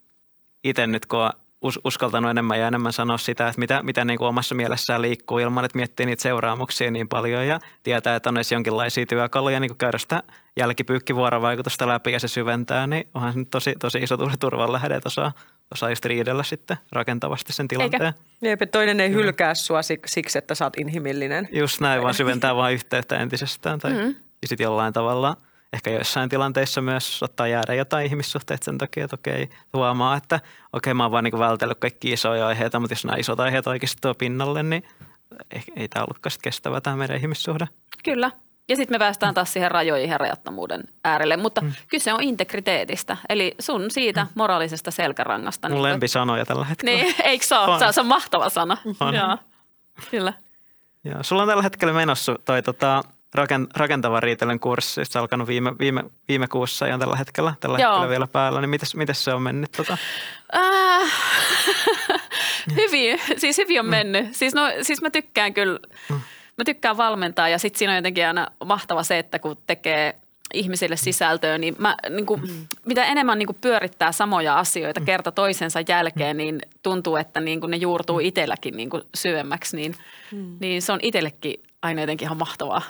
itse nyt, kun on uskaltanut enemmän ja enemmän sanoa sitä, että mitä, mitä niin kuin omassa mielessään liikkuu ilman, että miettii niitä seuraamuksia niin paljon ja tietää, että on edes jonkinlaisia työkaluja niin kuin käydä sitä jälkipyykkivuorovaikutusta läpi ja se syventää, niin onhan se nyt tosi, tosi iso turvan lähde, että osaa, osaa just riidellä sitten rakentavasti sen tilanteen. Eikä. toinen ei hylkää sua siksi, että sä oot inhimillinen. Just näin, vaan syventää vaan yhteyttä entisestään tai mm-hmm. ja sitten jollain tavalla – ehkä joissain tilanteissa myös ottaa jäädä jotain ihmissuhteita sen takia, että okei, huomaa, että okei, mä oon vaan niin vältellyt kaikki isoja aiheita, mutta jos nämä isot aiheet oikeasti tuo pinnalle, niin ei, ei tämä ollutkaan kestävä tämä meidän ihmissuhde. Kyllä. Ja sitten me päästään taas siihen rajoihin ja rajattomuuden äärelle. Mutta mm. kyse on integriteetistä, eli sun siitä mm. moraalisesta selkärangasta. Mun niin lempisanoja tällä hetkellä. Niin, eikö se ole? Se on mahtava sana. On. Joo, kyllä. Joo, sulla on tällä hetkellä menossa toi tota, rakentava riitelyn kurssi, se on alkanut viime, viime, viime kuussa ja tällä hetkellä, tällä Joo. hetkellä vielä päällä, niin miten se on mennyt? Tota? Äh, hyvin, siis hyvin on mm. mennyt. Siis, no, siis mä tykkään kyllä, mm. mä tykkään valmentaa ja sitten siinä on jotenkin aina mahtava se, että kun tekee ihmisille sisältöä, niin, mä, niin kuin, mm. mitä enemmän niin kuin pyörittää samoja asioita kerta toisensa jälkeen, niin tuntuu, että niin kuin ne juurtuu itselläkin niin kuin syvemmäksi, niin, niin se on itsellekin aina jotenkin ihan mahtavaa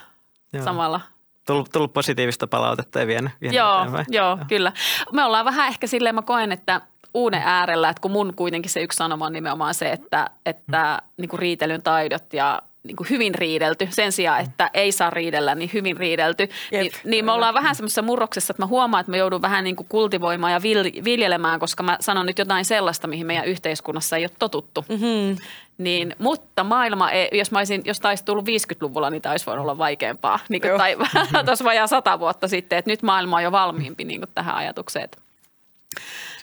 Joo. samalla. Tullut, tullut positiivista palautetta ja vien, vien joo, joo, joo, kyllä. Me ollaan vähän ehkä silleen, mä koen, että uuden äärellä, että kun mun kuitenkin se yksi sanoma on nimenomaan se, että, että niin kuin riitelyn taidot ja niin kuin hyvin riidelty sen sijaan, että ei saa riidellä, niin hyvin riidelty. Niin, niin me ollaan vähän semmoisessa murroksessa, että mä huomaan, että mä joudun vähän niin kuin kultivoimaan ja viljelemään, koska mä sanon nyt jotain sellaista, mihin meidän yhteiskunnassa ei ole totuttu. Mm-hmm. Niin, mutta maailma, ei, jos, mä olisin, jos taisi tullut 50-luvulla, niin tämä olisi voinut olla vaikeampaa. Niin kuin, tai tuossa vajaa sata vuotta sitten, että nyt maailma on jo valmiimpi niin kuin tähän ajatukseen.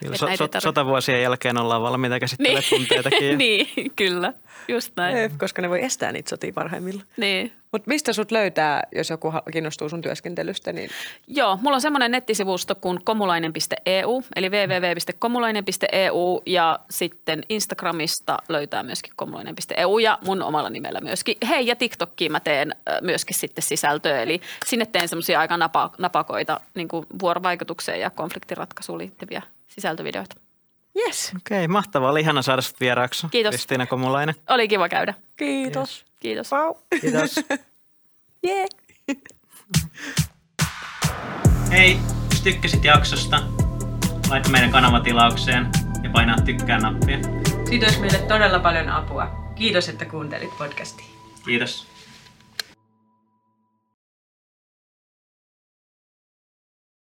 Kyllä, so, so, sotavuosien jälkeen ollaan valmiita käsittelemään niin. tunteitakin. niin, kyllä. Just näin. Ei, koska ne voi estää niitä sotia parhaimmillaan. Niin. Mutta mistä sut löytää, jos joku kiinnostuu sun työskentelystä? Niin... Joo, mulla on semmoinen nettisivusto kuin komulainen.eu, eli www.komulainen.eu ja sitten Instagramista löytää myöskin komulainen.eu ja mun omalla nimellä myöskin. Hei, ja TikTokkiin mä teen myöskin sitten sisältöä, eli sinne teen semmoisia aika napakoita niin kuin vuorovaikutukseen ja konfliktiratkaisuun liittyviä sisältövideoita. Yes. Okei, okay, mahtavaa. Oli ihana saada sinut vieraaksi. Kiitos. Kristiina Komulainen. Oli kiva käydä. Kiitos. Yes. Kiitos. Wow. Kiitos. yeah. Hei, jos tykkäsit jaksosta, laita meidän kanavatilaukseen ja painaa tykkää nappia. Siitä olisi meille todella paljon apua. Kiitos, että kuuntelit podcastia. Kiitos.